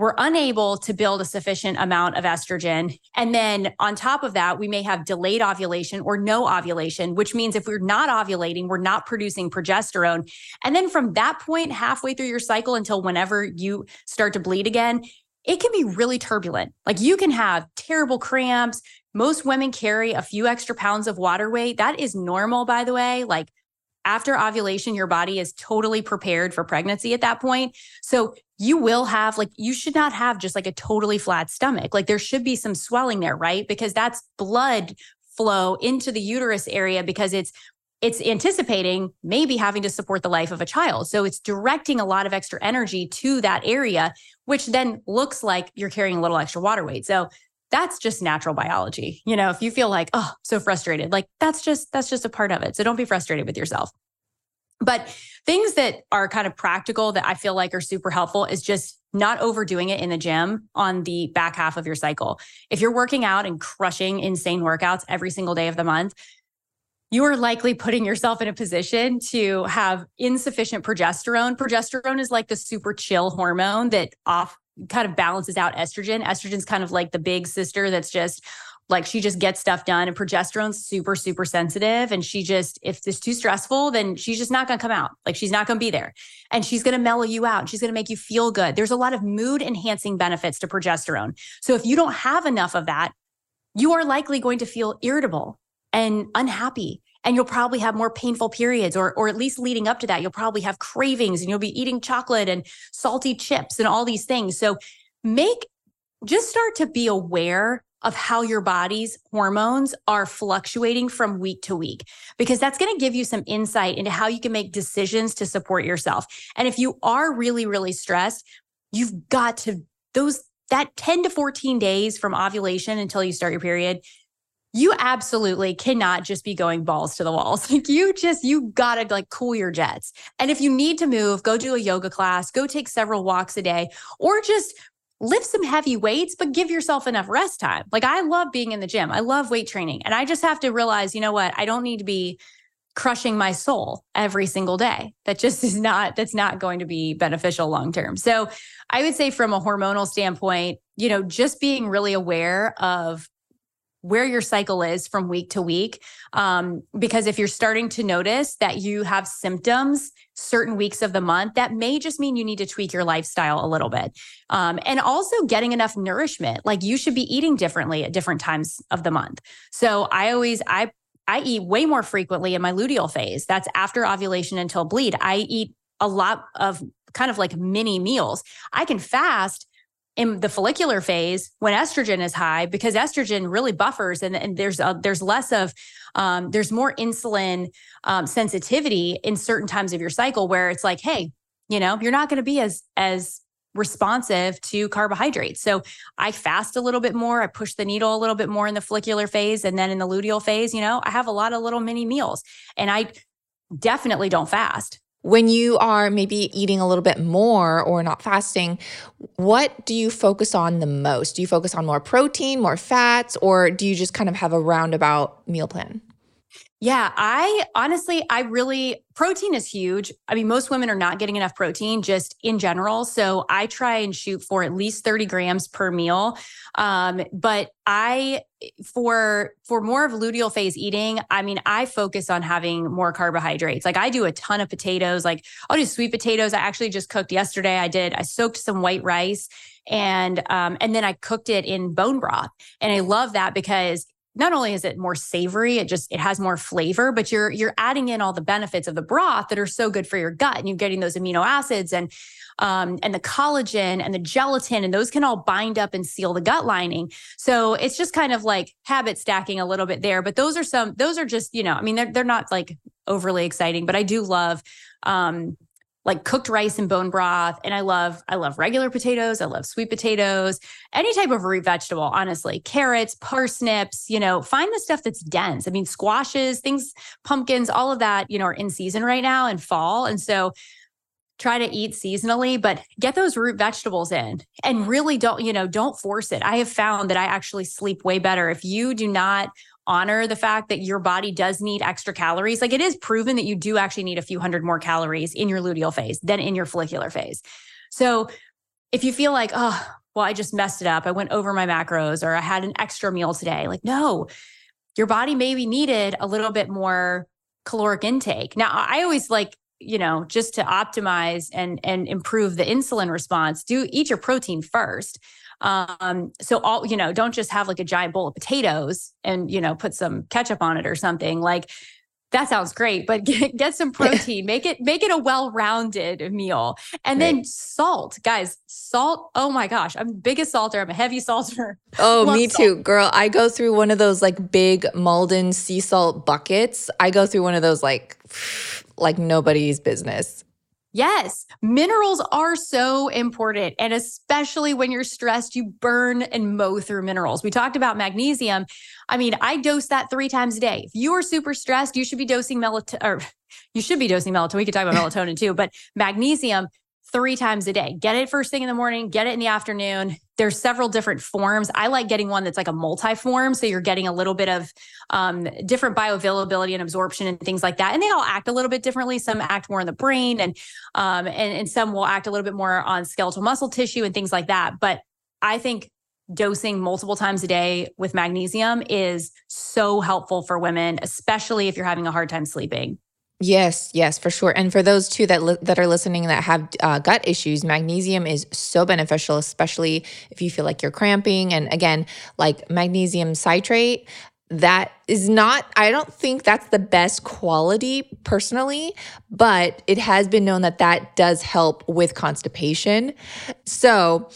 we're unable to build a sufficient amount of estrogen. And then on top of that, we may have delayed ovulation or no ovulation, which means if we're not ovulating, we're not producing progesterone. And then from that point, halfway through your cycle until whenever you start to bleed again, it can be really turbulent. Like you can have terrible cramps. Most women carry a few extra pounds of water weight. That is normal, by the way. Like after ovulation, your body is totally prepared for pregnancy at that point. So you will have, like, you should not have just like a totally flat stomach. Like, there should be some swelling there, right? Because that's blood flow into the uterus area because it's it's anticipating maybe having to support the life of a child. So it's directing a lot of extra energy to that area, which then looks like you're carrying a little extra water weight. So that's just natural biology. You know, if you feel like, oh, so frustrated, like that's just that's just a part of it. So don't be frustrated with yourself. But things that are kind of practical that I feel like are super helpful is just not overdoing it in the gym on the back half of your cycle. If you're working out and crushing insane workouts every single day of the month, you are likely putting yourself in a position to have insufficient progesterone. Progesterone is like the super chill hormone that off kind of balances out estrogen. Estrogen's kind of like the big sister that's just like she just gets stuff done and progesterone's super super sensitive and she just if it's too stressful then she's just not going to come out. Like she's not going to be there. And she's going to mellow you out she's going to make you feel good. There's a lot of mood enhancing benefits to progesterone. So if you don't have enough of that you are likely going to feel irritable and unhappy and you'll probably have more painful periods or or at least leading up to that you'll probably have cravings and you'll be eating chocolate and salty chips and all these things. So make just start to be aware of how your body's hormones are fluctuating from week to week because that's going to give you some insight into how you can make decisions to support yourself. And if you are really really stressed you've got to those that 10 to 14 days from ovulation until you start your period you absolutely cannot just be going balls to the walls. Like you just, you gotta like cool your jets. And if you need to move, go do a yoga class, go take several walks a day, or just lift some heavy weights, but give yourself enough rest time. Like I love being in the gym. I love weight training. And I just have to realize, you know what? I don't need to be crushing my soul every single day. That just is not, that's not going to be beneficial long term. So I would say from a hormonal standpoint, you know, just being really aware of where your cycle is from week to week. Um, because if you're starting to notice that you have symptoms certain weeks of the month, that may just mean you need to tweak your lifestyle a little bit. Um, and also getting enough nourishment. Like you should be eating differently at different times of the month. So I always, I, I eat way more frequently in my luteal phase. That's after ovulation until bleed. I eat a lot of kind of like mini meals. I can fast in the follicular phase when estrogen is high because estrogen really buffers and, and there's a, there's less of um, there's more insulin um, sensitivity in certain times of your cycle where it's like hey you know you're not going to be as as responsive to carbohydrates. So i fast a little bit more i push the needle a little bit more in the follicular phase and then in the luteal phase you know i have a lot of little mini meals and i definitely don't fast when you are maybe eating a little bit more or not fasting, what do you focus on the most? Do you focus on more protein, more fats, or do you just kind of have a roundabout meal plan? Yeah, I honestly, I really, protein is huge. I mean, most women are not getting enough protein just in general. So I try and shoot for at least 30 grams per meal. Um, but I, for, for more of luteal phase eating, I mean, I focus on having more carbohydrates. Like I do a ton of potatoes, like I'll do sweet potatoes. I actually just cooked yesterday. I did, I soaked some white rice and um, and then I cooked it in bone broth. And I love that because not only is it more savory, it just it has more flavor, but you're you're adding in all the benefits of the broth that are so good for your gut, and you're getting those amino acids and um, and the collagen and the gelatin, and those can all bind up and seal the gut lining. So it's just kind of like habit stacking a little bit there. But those are some those are just you know I mean they're they're not like overly exciting, but I do love um, like cooked rice and bone broth. And i love i love regular potatoes. I love sweet potatoes any type of root vegetable honestly carrots parsnips you know find the stuff that's dense. I mean squashes things pumpkins all of that you know are in season right now in fall. And so try to eat seasonally, but get those root vegetables in and really don't, you know, don't force it. I have found that I actually sleep way better if you do not honor the fact that your body does need extra calories. Like it is proven that you do actually need a few hundred more calories in your luteal phase than in your follicular phase. So if you feel like, oh, well, I just messed it up, I went over my macros or I had an extra meal today, like, no, your body maybe needed a little bit more caloric intake. Now, I always like you know just to optimize and and improve the insulin response do eat your protein first um so all you know don't just have like a giant bowl of potatoes and you know put some ketchup on it or something like that sounds great but get, get some protein make it make it a well-rounded meal and right. then salt guys salt oh my gosh i'm the biggest salter i'm a heavy salter oh me salt. too girl i go through one of those like big Maldon sea salt buckets i go through one of those like like nobody's business. Yes, minerals are so important. And especially when you're stressed, you burn and mow through minerals. We talked about magnesium. I mean, I dose that three times a day. If you are super stressed, you should be dosing melatonin, or you should be dosing melatonin. We could talk about melatonin too, but magnesium three times a day. Get it first thing in the morning, get it in the afternoon. There's several different forms. I like getting one that's like a multi-form. So you're getting a little bit of um, different bioavailability and absorption and things like that. And they all act a little bit differently. Some act more in the brain and um, and, and some will act a little bit more on skeletal muscle tissue and things like that. But I think dosing multiple times a day with magnesium is so helpful for women, especially if you're having a hard time sleeping. Yes, yes, for sure. And for those two that li- that are listening that have uh, gut issues, magnesium is so beneficial, especially if you feel like you're cramping. And again, like magnesium citrate, that is not. I don't think that's the best quality personally, but it has been known that that does help with constipation. So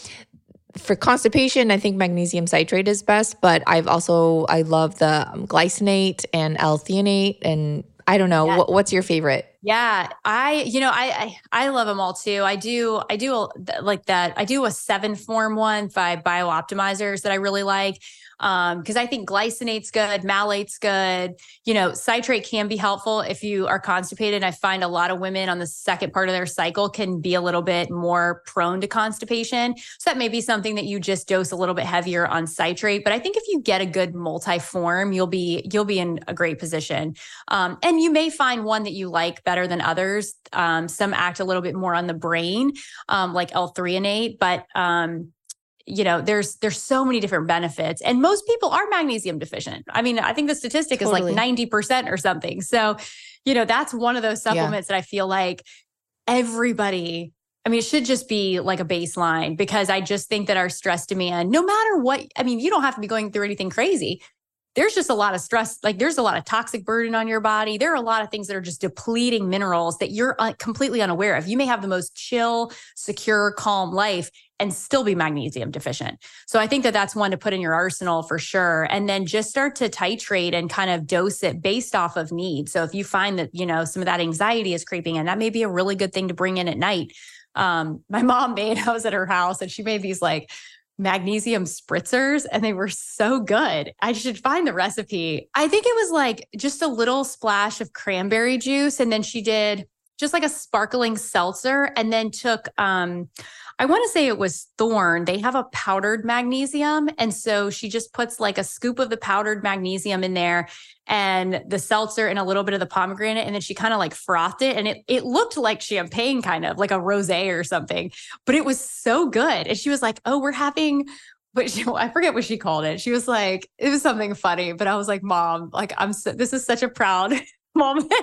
for constipation, I think magnesium citrate is best, but I've also I love the um, glycinate and L-threonate and I don't know. Yeah. What, what's your favorite? Yeah, I you know I, I I love them all too. I do I do a, like that. I do a seven form one by BiOptimizers that I really like um because I think glycinate's good, malate's good. You know, citrate can be helpful if you are constipated. I find a lot of women on the second part of their cycle can be a little bit more prone to constipation. So that may be something that you just dose a little bit heavier on citrate. But I think if you get a good multi-form, you'll be you'll be in a great position. Um, and you may find one that you like better than others. Um, some act a little bit more on the brain, um, like L-threonate, but um, you know, there's there's so many different benefits, and most people are magnesium deficient. I mean, I think the statistic totally. is like ninety percent or something. So, you know, that's one of those supplements yeah. that I feel like everybody I mean, it should just be like a baseline because I just think that our stress demand, no matter what, I mean, you don't have to be going through anything crazy there's just a lot of stress like there's a lot of toxic burden on your body there are a lot of things that are just depleting minerals that you're un- completely unaware of you may have the most chill secure calm life and still be magnesium deficient so i think that that's one to put in your arsenal for sure and then just start to titrate and kind of dose it based off of need so if you find that you know some of that anxiety is creeping in that may be a really good thing to bring in at night um, my mom made i was at her house and she made these like magnesium spritzers and they were so good. I should find the recipe. I think it was like just a little splash of cranberry juice and then she did just like a sparkling seltzer and then took um I want to say it was Thorne. They have a powdered magnesium. And so she just puts like a scoop of the powdered magnesium in there and the seltzer and a little bit of the pomegranate. And then she kind of like frothed it. And it, it looked like champagne, kind of like a rose or something, but it was so good. And she was like, Oh, we're having, but she, I forget what she called it. She was like, it was something funny, but I was like, Mom, like, I'm so, this is such a proud moment.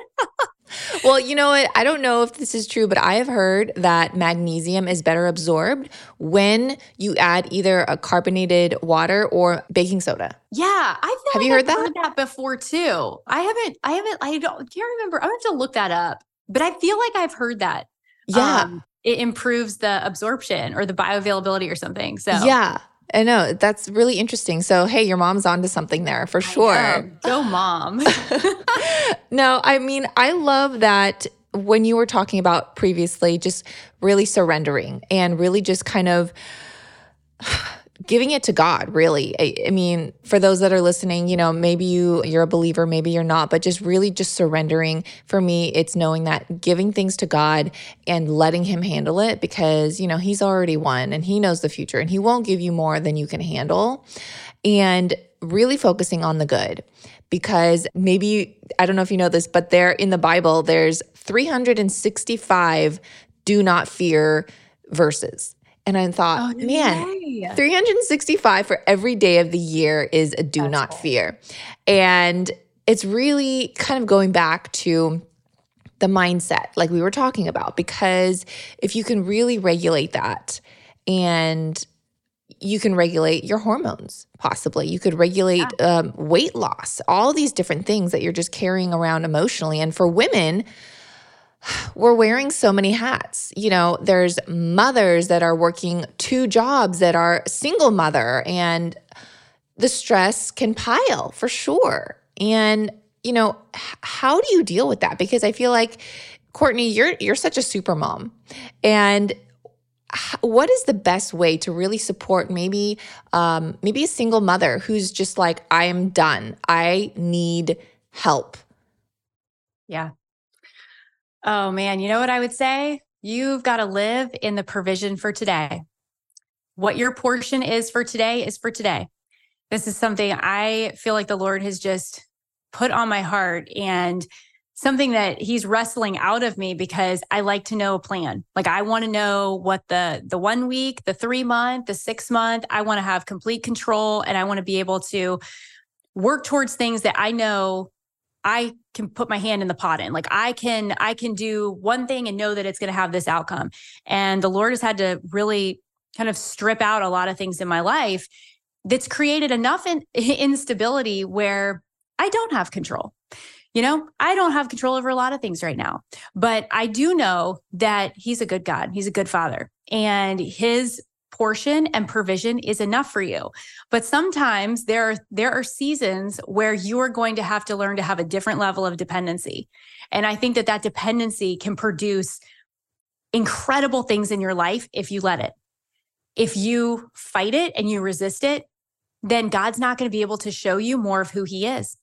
Well, you know what? I don't know if this is true, but I have heard that magnesium is better absorbed when you add either a carbonated water or baking soda. Yeah, I have like you heard I've that? Heard that before too. I haven't. I haven't. I don't can't remember. I have to look that up. But I feel like I've heard that. Yeah. Um, it improves the absorption or the bioavailability or something. So yeah, I know that's really interesting. So, hey, your mom's onto something there for sure. Go, mom. no, I mean, I love that when you were talking about previously, just really surrendering and really just kind of giving it to God, really. I, I, mean, for those that are listening, you know, maybe you you're a believer, maybe you're not, but just really just surrendering. For me, it's knowing that giving things to God and letting him handle it because, you know, he's already won and he knows the future and he won't give you more than you can handle. And really focusing on the good because maybe I don't know if you know this, but there in the Bible there's 365 do not fear verses. And I thought, oh, man, way. 365 for every day of the year is a do That's not cool. fear. And it's really kind of going back to the mindset, like we were talking about, because if you can really regulate that and you can regulate your hormones, possibly. You could regulate yeah. um, weight loss, all these different things that you're just carrying around emotionally. And for women, we're wearing so many hats. You know, there's mothers that are working two jobs that are single mother, and the stress can pile for sure. And, you know, how do you deal with that? Because I feel like, Courtney, you're you're such a super mom. And what is the best way to really support maybe um, maybe a single mother who's just like i am done i need help yeah oh man. You know what i would say? You've got to live in the provision for today. What your portion is for today is for today. This is something i feel like the lord has just put on my heart and something that he's wrestling out of me because I like to know a plan. Like I want to know what the the 1 week, the 3 month, the 6 month, I want to have complete control and I want to be able to work towards things that I know I can put my hand in the pot in. Like I can I can do one thing and know that it's going to have this outcome. And the Lord has had to really kind of strip out a lot of things in my life that's created enough in, instability where I don't have control. You know, I don't have control over a lot of things right now, but I do know that he's a good God. He's a good father and his portion and provision is enough for you. But sometimes there are there are seasons where you are going to have to learn to have a different level of dependency. And I think that that dependency can produce incredible things in your life if you let it. If you fight it and you resist it, then God's not going to be able to show you more of who he is.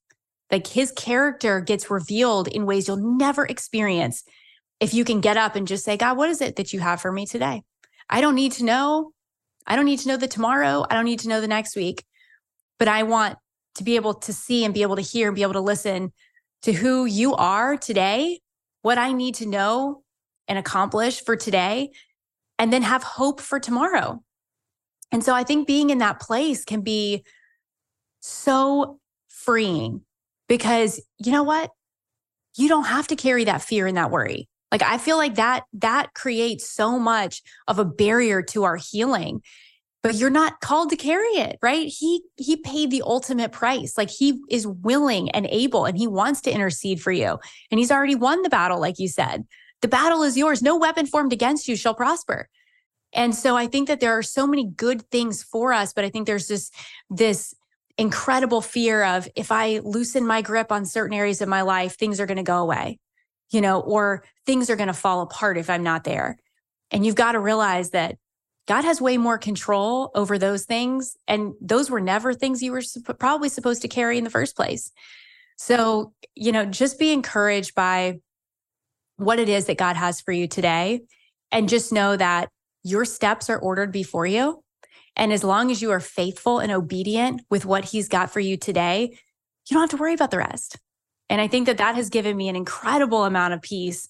Like his character gets revealed in ways you'll never experience if you can get up and just say, God, what is it that you have for me today? I don't need to know. I don't need to know the tomorrow. I don't need to know the next week. But I want to be able to see and be able to hear and be able to listen to who you are today, what I need to know and accomplish for today, and then have hope for tomorrow. And so I think being in that place can be so freeing because you know what? You don't have to carry that fear and that worry. Like I feel like that that creates so much of a barrier to our healing. But you're not called to carry it, right? He he paid the ultimate price. Like he is willing and able and he wants to intercede for you. And he's already won the battle like you said. The battle is yours. No weapon formed against you shall prosper. And so I think that there are so many good things for us, but I think there's this this incredible fear of if I loosen my grip on certain areas of my life, things are going to go away, you know, or things are going to fall apart if I'm not there. And you've got to realize that God has way more control over those things. And those were never things you were sup- probably supposed to carry in the first place. So, you know, just be encouraged by what it is that God has for you today. And just know that your steps are ordered before you and as long as you are faithful and obedient with what he's got for you today, you don't have to worry about the rest. And I think that that has given me an incredible amount of peace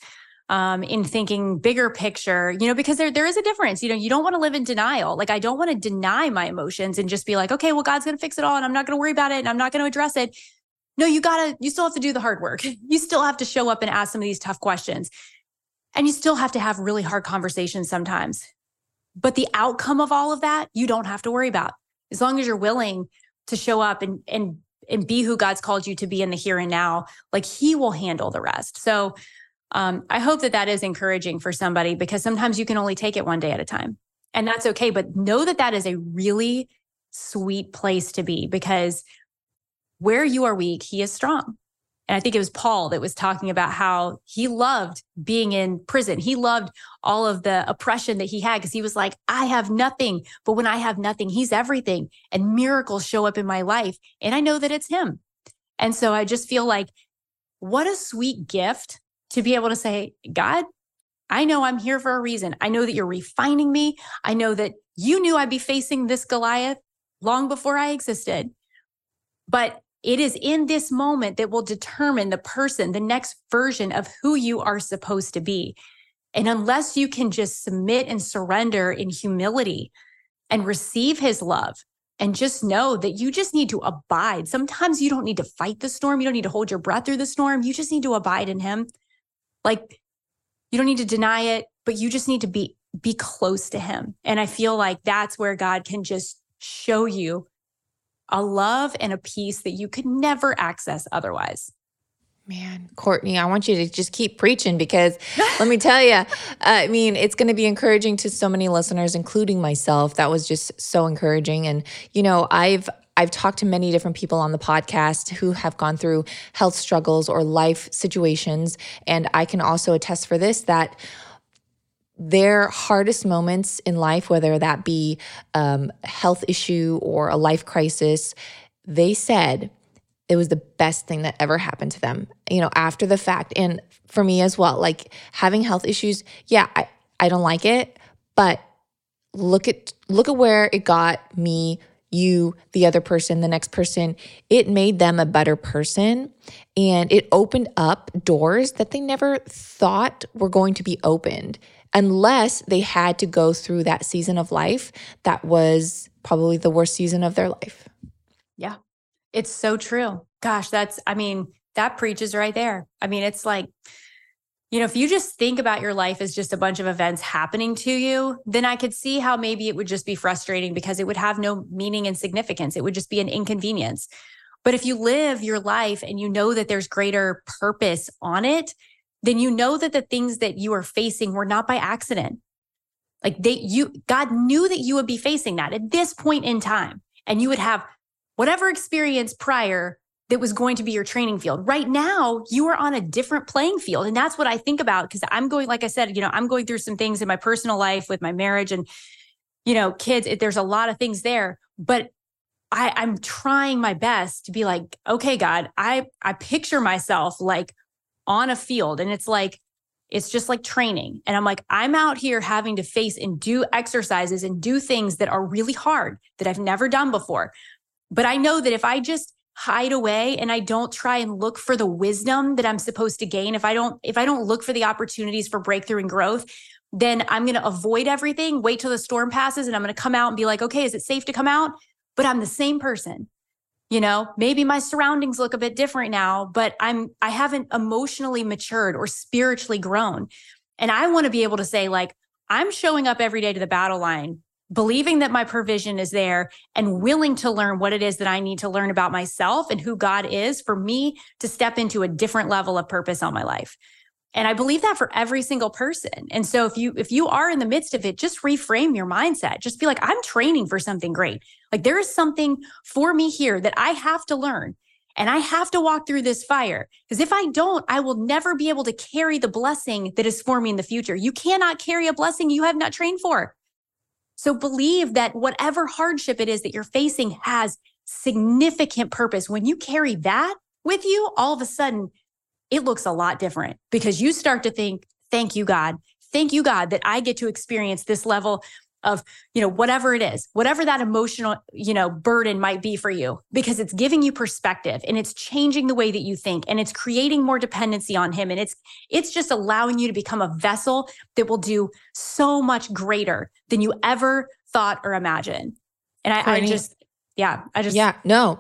um, in thinking bigger picture, you know, because there there is a difference. You know, you don't want to live in denial. Like I don't want to deny my emotions and just be like, okay, well, God's to fix it all, and I'm not to worry about it, and I'm not to address it. No, you gotta. You still have to do the hard work. You still have to show up and ask some of these tough questions, and you still have to have really hard conversations sometimes. But the outcome of all of that, you don't have to worry about. As long as you're willing to show up and and and be who God's called you to be in the here and now, like he will handle the rest. So um, I hope that that is encouraging for somebody because sometimes you can only take it one day at a time. And that's okay. But know that that is a really sweet place to be because where you are weak, he is strong. And I think it was Paul that was talking about how he loved being in prison. He loved all of the oppression that he had because he was like, I have nothing. But when I have nothing, he's everything. And miracles show up in my life. And I know that it's him. And so I just feel like, what a sweet gift to be able to say, God, I know I'm here for a reason. I know that you're refining me. I know that you knew I'd be facing this Goliath long before I existed. But it is in this moment that will determine the person, the next version of who you are supposed to be. And unless you can just submit and surrender in humility and receive his love and just know that you just need to abide. Sometimes you don't need to fight the storm. You don't need to hold your breath through the storm. You just need to abide in him. Like you don't need to deny it, but you just need to be be close to him. And I feel like that's where God can just show you a love and a peace that you could never access otherwise. Man, Courtney, I want you to just keep preaching because let me tell you, I mean, it's going to be encouraging to so many listeners, including myself. That was just so encouraging. And, you know, I've, I've talked to many different people on the podcast who have gone through health struggles or life situations. And I can also attest for this that their hardest moments in life, whether that be um, a health issue or a life crisis, they said it was the best thing that ever happened to them, you know, after the fact. And for me as well, like having health issues, yeah, I, I don't like it, but look at look at where it got me you, the other person, the next person, it made them a better person and it opened up doors that they never thought were going to be opened unless they had to go through that season of life that was probably the worst season of their life. Yeah. It's so true. Gosh, that's, I mean, that preaches right there. I mean, it's like, you know, if you just think about your life as just a bunch of events happening to you, then I could see how maybe it would just be frustrating because it would have no meaning and significance. It would just be an inconvenience. But if you live your life and you know that there's greater purpose on it, then you know that the things that you are facing were not by accident. Like they, you, God knew that you would be facing that at this point in time, and you would have whatever experience prior that was going to be your training field. Right now, you are on a different playing field. And that's what I think about because I'm going, like I said, you know, I'm going through some things in my personal life with my marriage and, you know, kids. It, there's a lot of things there, but I, I'm trying my best to be like, okay, God, I I picture myself like on a field and it's like it's just like training. And i'm like i'm out here having to face and do exercises and do things that are really hard that i've never done before. But i know that if i just hide away and i don't try and look for the wisdom that i'm supposed to gain if i don't if i don't look for the opportunities for breakthrough and growth then i'm going to avoid everything wait till the storm passes and i'm going to come out and be like okay is it safe to come out? But i'm the same person you know maybe my surroundings look a bit different now but i'm i haven't emotionally matured or spiritually grown. And i want to be able to say like i'm showing up every day to the battle line believing that my provision is there and willing to learn what it is that i need to learn about myself and who god is for me to step into a different level of purpose on my life and i believe that for every single person. And so if you if you are in the midst of it just reframe your mindset. Just be like i'm training for something great. Like there is something for me here that i have to learn and i have to walk through this fire because if i don't i will never be able to carry the blessing that is for me in the future. You cannot carry a blessing you have not trained for. So believe that whatever hardship it is that you're facing has significant purpose. When you carry that with you all of a sudden it looks a lot different because you start to think, thank you, God. Thank you, God, that I get to experience this level of, you know, whatever it is, whatever that emotional, you know, burden might be for you, because it's giving you perspective and it's changing the way that you think and it's creating more dependency on him. And it's, it's just allowing you to become a vessel that will do so much greater than you ever thought or imagined. And I, I just, yeah, I just, yeah, no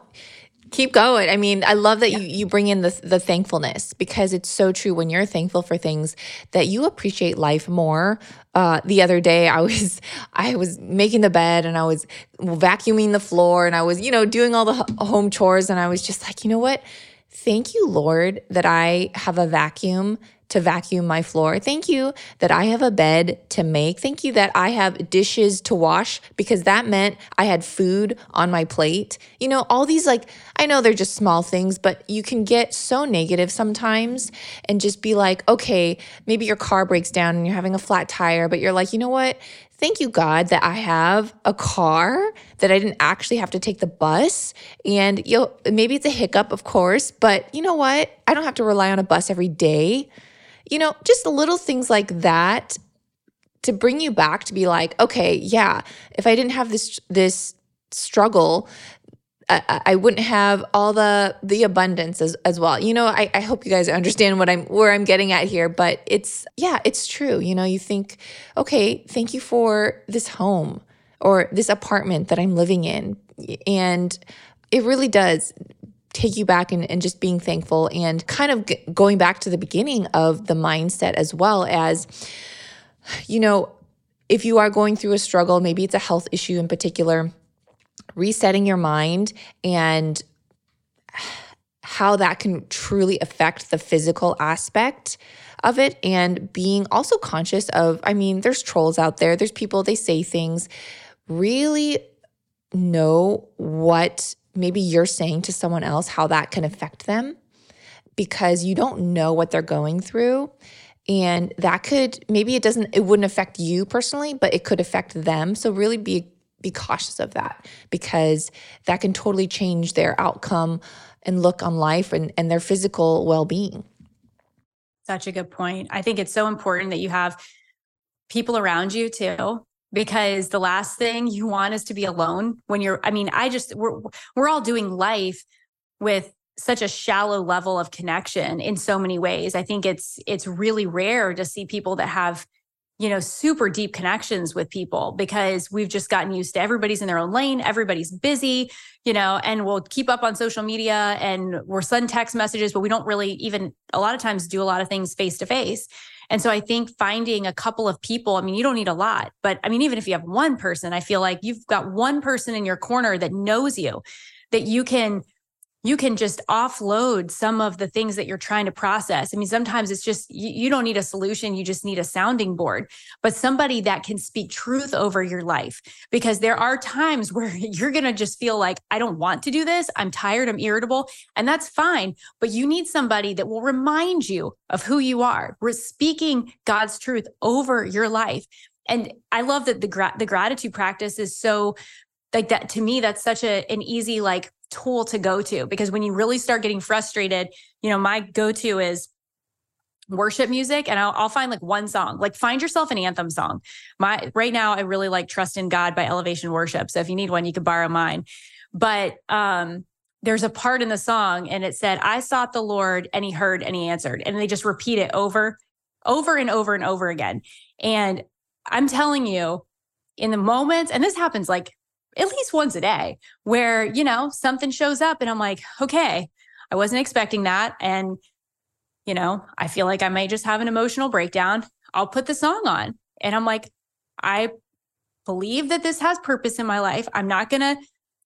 keep going. I mean, I love that yeah. you you bring in the the thankfulness because it's so true when you're thankful for things that you appreciate life more. Uh, the other day, I was I was making the bed and I was vacuuming the floor and I was you know doing all the home chores and I was just like, you know what? Thank you, Lord, that I have a vacuum to vacuum my floor. Thank you that I have a bed to make. Thank you that I have dishes to wash because that meant I had food on my plate. You know, all these like, I know they're just small things, but you can get so negative sometimes and just be like, okay, maybe your car breaks down and you're having a flat tire, but you're like, you know what? Thank you, God, that I have a car, that I didn't actually have to take the bus. And you know, maybe it's a hiccup, of course, but you know what? I don't have to rely on a bus every day. You know, just little things like that to bring you back to be like, okay, yeah, if I didn't have this this struggle, I, I wouldn't have all the the abundance as, as well. You know, I, I hope you guys understand what I'm where I'm getting at here, but it's yeah, it's true. You know, you think, okay, thank you for this home or this apartment that I'm living in. And it really does take you back and, and just being thankful and kind of g- going back to the beginning of the mindset as well as, you know, if you are going through a struggle, maybe it's a health issue in particular resetting your mind and how that can truly affect the physical aspect of it and being also conscious of I mean there's trolls out there there's people they say things. Really know what maybe you're saying to someone else how that can affect them because you don't know what they're going through. And that could maybe it doesn't it wouldn't affect you personally but it could affect them. So really be be cautious of that because that can totally change their outcome and look on life and, and their physical well-being. Such a good point. I think it's so important that you have people around you too because the last thing you want is to be alone when you're i mean i just we're we're all doing life with such a shallow level of connection in so many ways i think it's it's really rare to see people that have you know, super deep connections with people because we've just gotten used to everybody's in their own lane, everybody's busy, you know, and we'll keep up on social media and we're send text messages, but we don't really even a lot of times do a lot of things face to face. And so I think finding a couple of people, I mean, you don't need a lot, but I mean, even if you have one person, I feel like you've got one person in your corner that knows you, that you can you can just offload some of the things that you're trying to process. I mean, sometimes it's just you, you, don't need a solution, you just need a sounding board, but somebody that can speak truth over your life. Because there are times where you're going to just feel like, I don't want to do this. I'm tired, I'm irritable, and that's fine. But you need somebody that will remind you of who you are. We're speaking God's truth over your life. And I love that the, gra- the gratitude practice is so like that to me that's such a an easy like tool to go to because when you really start getting frustrated, you know, my go to is worship music and I'll, I'll, find like one song like find yourself an anthem song. My right now i really like trust in god by elevation worship so if you need one you could borrow mine. But um there's a part in the song and it said i sought the lord and he heard and he answered and they just repeat it over over and over and over again. And i'm telling you in the moments and this happens like at least once a day where, you know, something shows up and I'm like, okay, I wasn't expecting that. And, you know, I feel like I may just have an emotional breakdown. I'll put the song on. And I'm like, I believe that this has purpose in my life. I'm not going to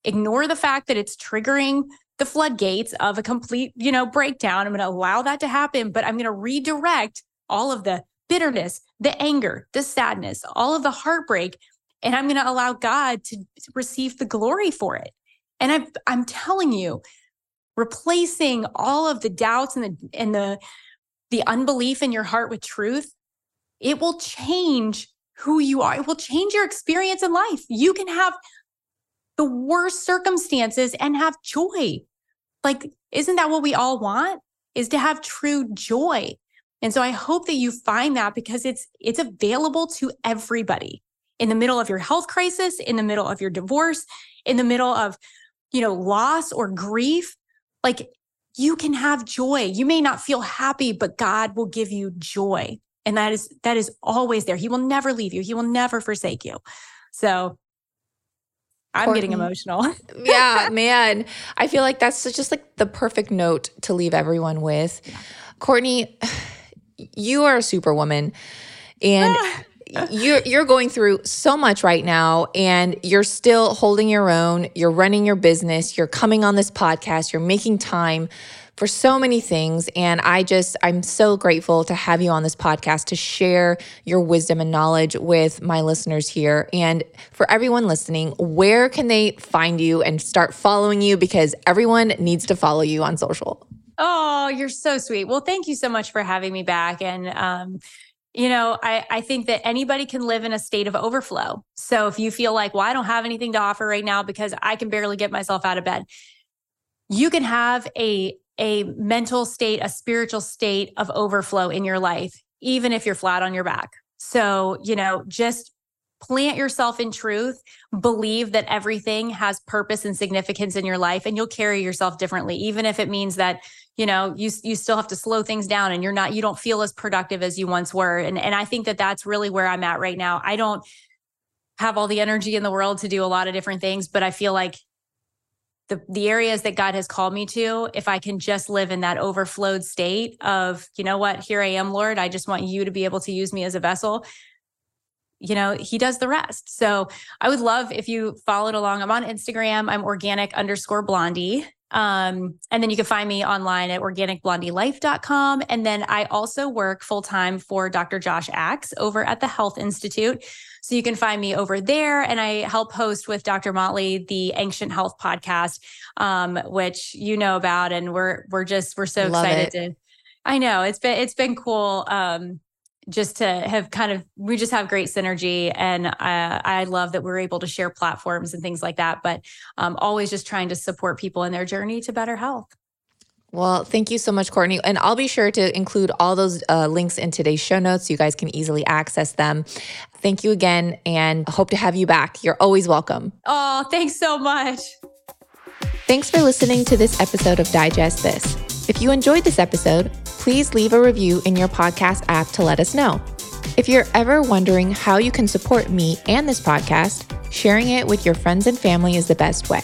ignore the fact that it's triggering the floodgates of a complete, you know, breakdown. I'm going to allow that to happen, but I'm going to redirect all of the bitterness, the anger, the sadness, all of the heartbreak and I'm going to allow God to receive the glory for it. And I'm I'm telling you, replacing all of the doubts and the and the the unbelief in your heart with truth, it will change who you are. It will change your experience in life. You can have the worst circumstances and have joy. Like, isn't that what we all want? Is to have true joy. And so I hope that you find that because it's it's available to everybody in the middle of your health crisis, in the middle of your divorce, in the middle of, you know, loss or grief, like you can have joy. You may not feel happy, but God will give you joy. And that is that is always there. He will never leave you. He will never forsake you. So I'm Courtney. getting emotional. yeah, man. I feel like that's just like the perfect note to leave everyone with. Yeah. Courtney, you are a superwoman. And you're you're going through so much right now and you're still holding your own you're running your business you're coming on this podcast you're making time for so many things. And I just, I'm so grateful to have you on this podcast to share your wisdom and knowledge with my listeners here. And for everyone listening, where can they find you and start following you? Because everyone needs to follow you on social. Oh, you're so sweet. Well, thank you so much for having me back. And, um, you know, I, I think that anybody can live in a state of overflow. So if you feel like, well, I don't have anything to offer right now because I can barely get myself out of bed, you can have a a mental state, a spiritual state of overflow in your life, even if you're flat on your back. So, you know, just plant yourself in truth, believe that everything has purpose and significance in your life and you'll carry yourself differently even if it means that you know you you still have to slow things down and you're not you don't feel as productive as you once were and and I think that that's really where I'm at right now. I don't have all the energy in the world to do a lot of different things, but I feel like the the areas that God has called me to, if I can just live in that overflowed state of, you know what, here I am, Lord, I just want you to be able to use me as a vessel you know, he does the rest. So I would love if you followed along. I'm on Instagram. I'm organic underscore blondie. Um, and then you can find me online at organicblondielife.com. And then I also work full time for Dr. Josh Axe over at the Health Institute. So you can find me over there. And I help host with Dr. Motley the Ancient Health podcast, um, which you know about. And we're we're just we're so Love excited it. to I know it's been it's been cool. Um, just to have kind of we just have great synergy and I, I love that we're able to share platforms and things like that but um, always just trying to support people in their journey to better health well, thank you so much, Courtney. And I'll be sure to include all those uh, links in today's show notes so you guys can easily access them. Thank you again and hope to have you back. You're always welcome. Oh, thanks so much. Thanks for listening to this episode of Digest This. If you enjoyed this episode, please leave a review in your podcast app to let us know. If you're ever wondering how you can support me and this podcast, sharing it with your friends and family is the best way.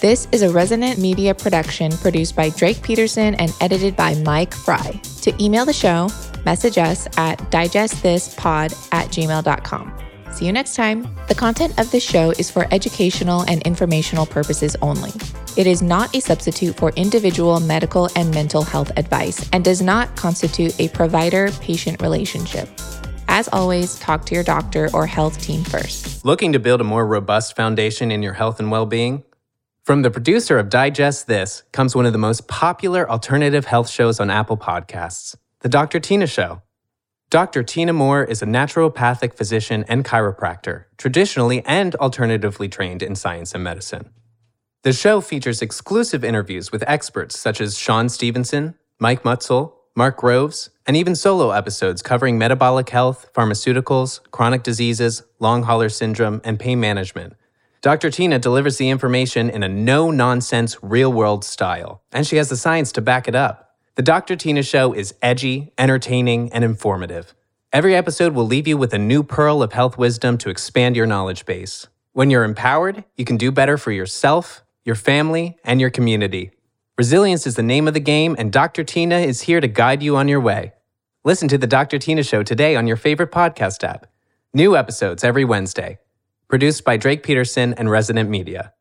This is a Resonant Media production produced by Drake Peterson and edited by Mike Fry. To email the show, message us at digestthispod at gmail.com. See you next time. The content of this show is for educational and informational purposes only. It is not a substitute for individual medical and mental health advice and does not constitute a provider patient relationship. As always, talk to your doctor or health team first. Looking to build a more robust foundation in your health and well being? From the producer of Digest This comes one of the most popular alternative health shows on Apple Podcasts, The Dr. Tina Show. Dr. Tina Moore is a naturopathic physician and chiropractor, traditionally and alternatively trained in science and medicine. The show features exclusive interviews with experts such as Shawn Stevenson, Mike Mutzel, Mark Groves, and even solo episodes covering metabolic health, pharmaceuticals, chronic diseases, long hauler syndrome, and pain management. Dr. Tina delivers the information in a no nonsense, real world style, and she has the science to back it up. The Dr. Tina Show is edgy, entertaining, and informative. Every episode will leave you with a new pearl of health wisdom to expand your knowledge base. When you're empowered, you can do better for yourself, your family, and your community. Resilience is the name of the game, and Dr. Tina is here to guide you on your way. Listen to The Dr. Tina Show today on your favorite podcast app. New episodes every Wednesday. Produced by Drake Peterson and Resonant Media.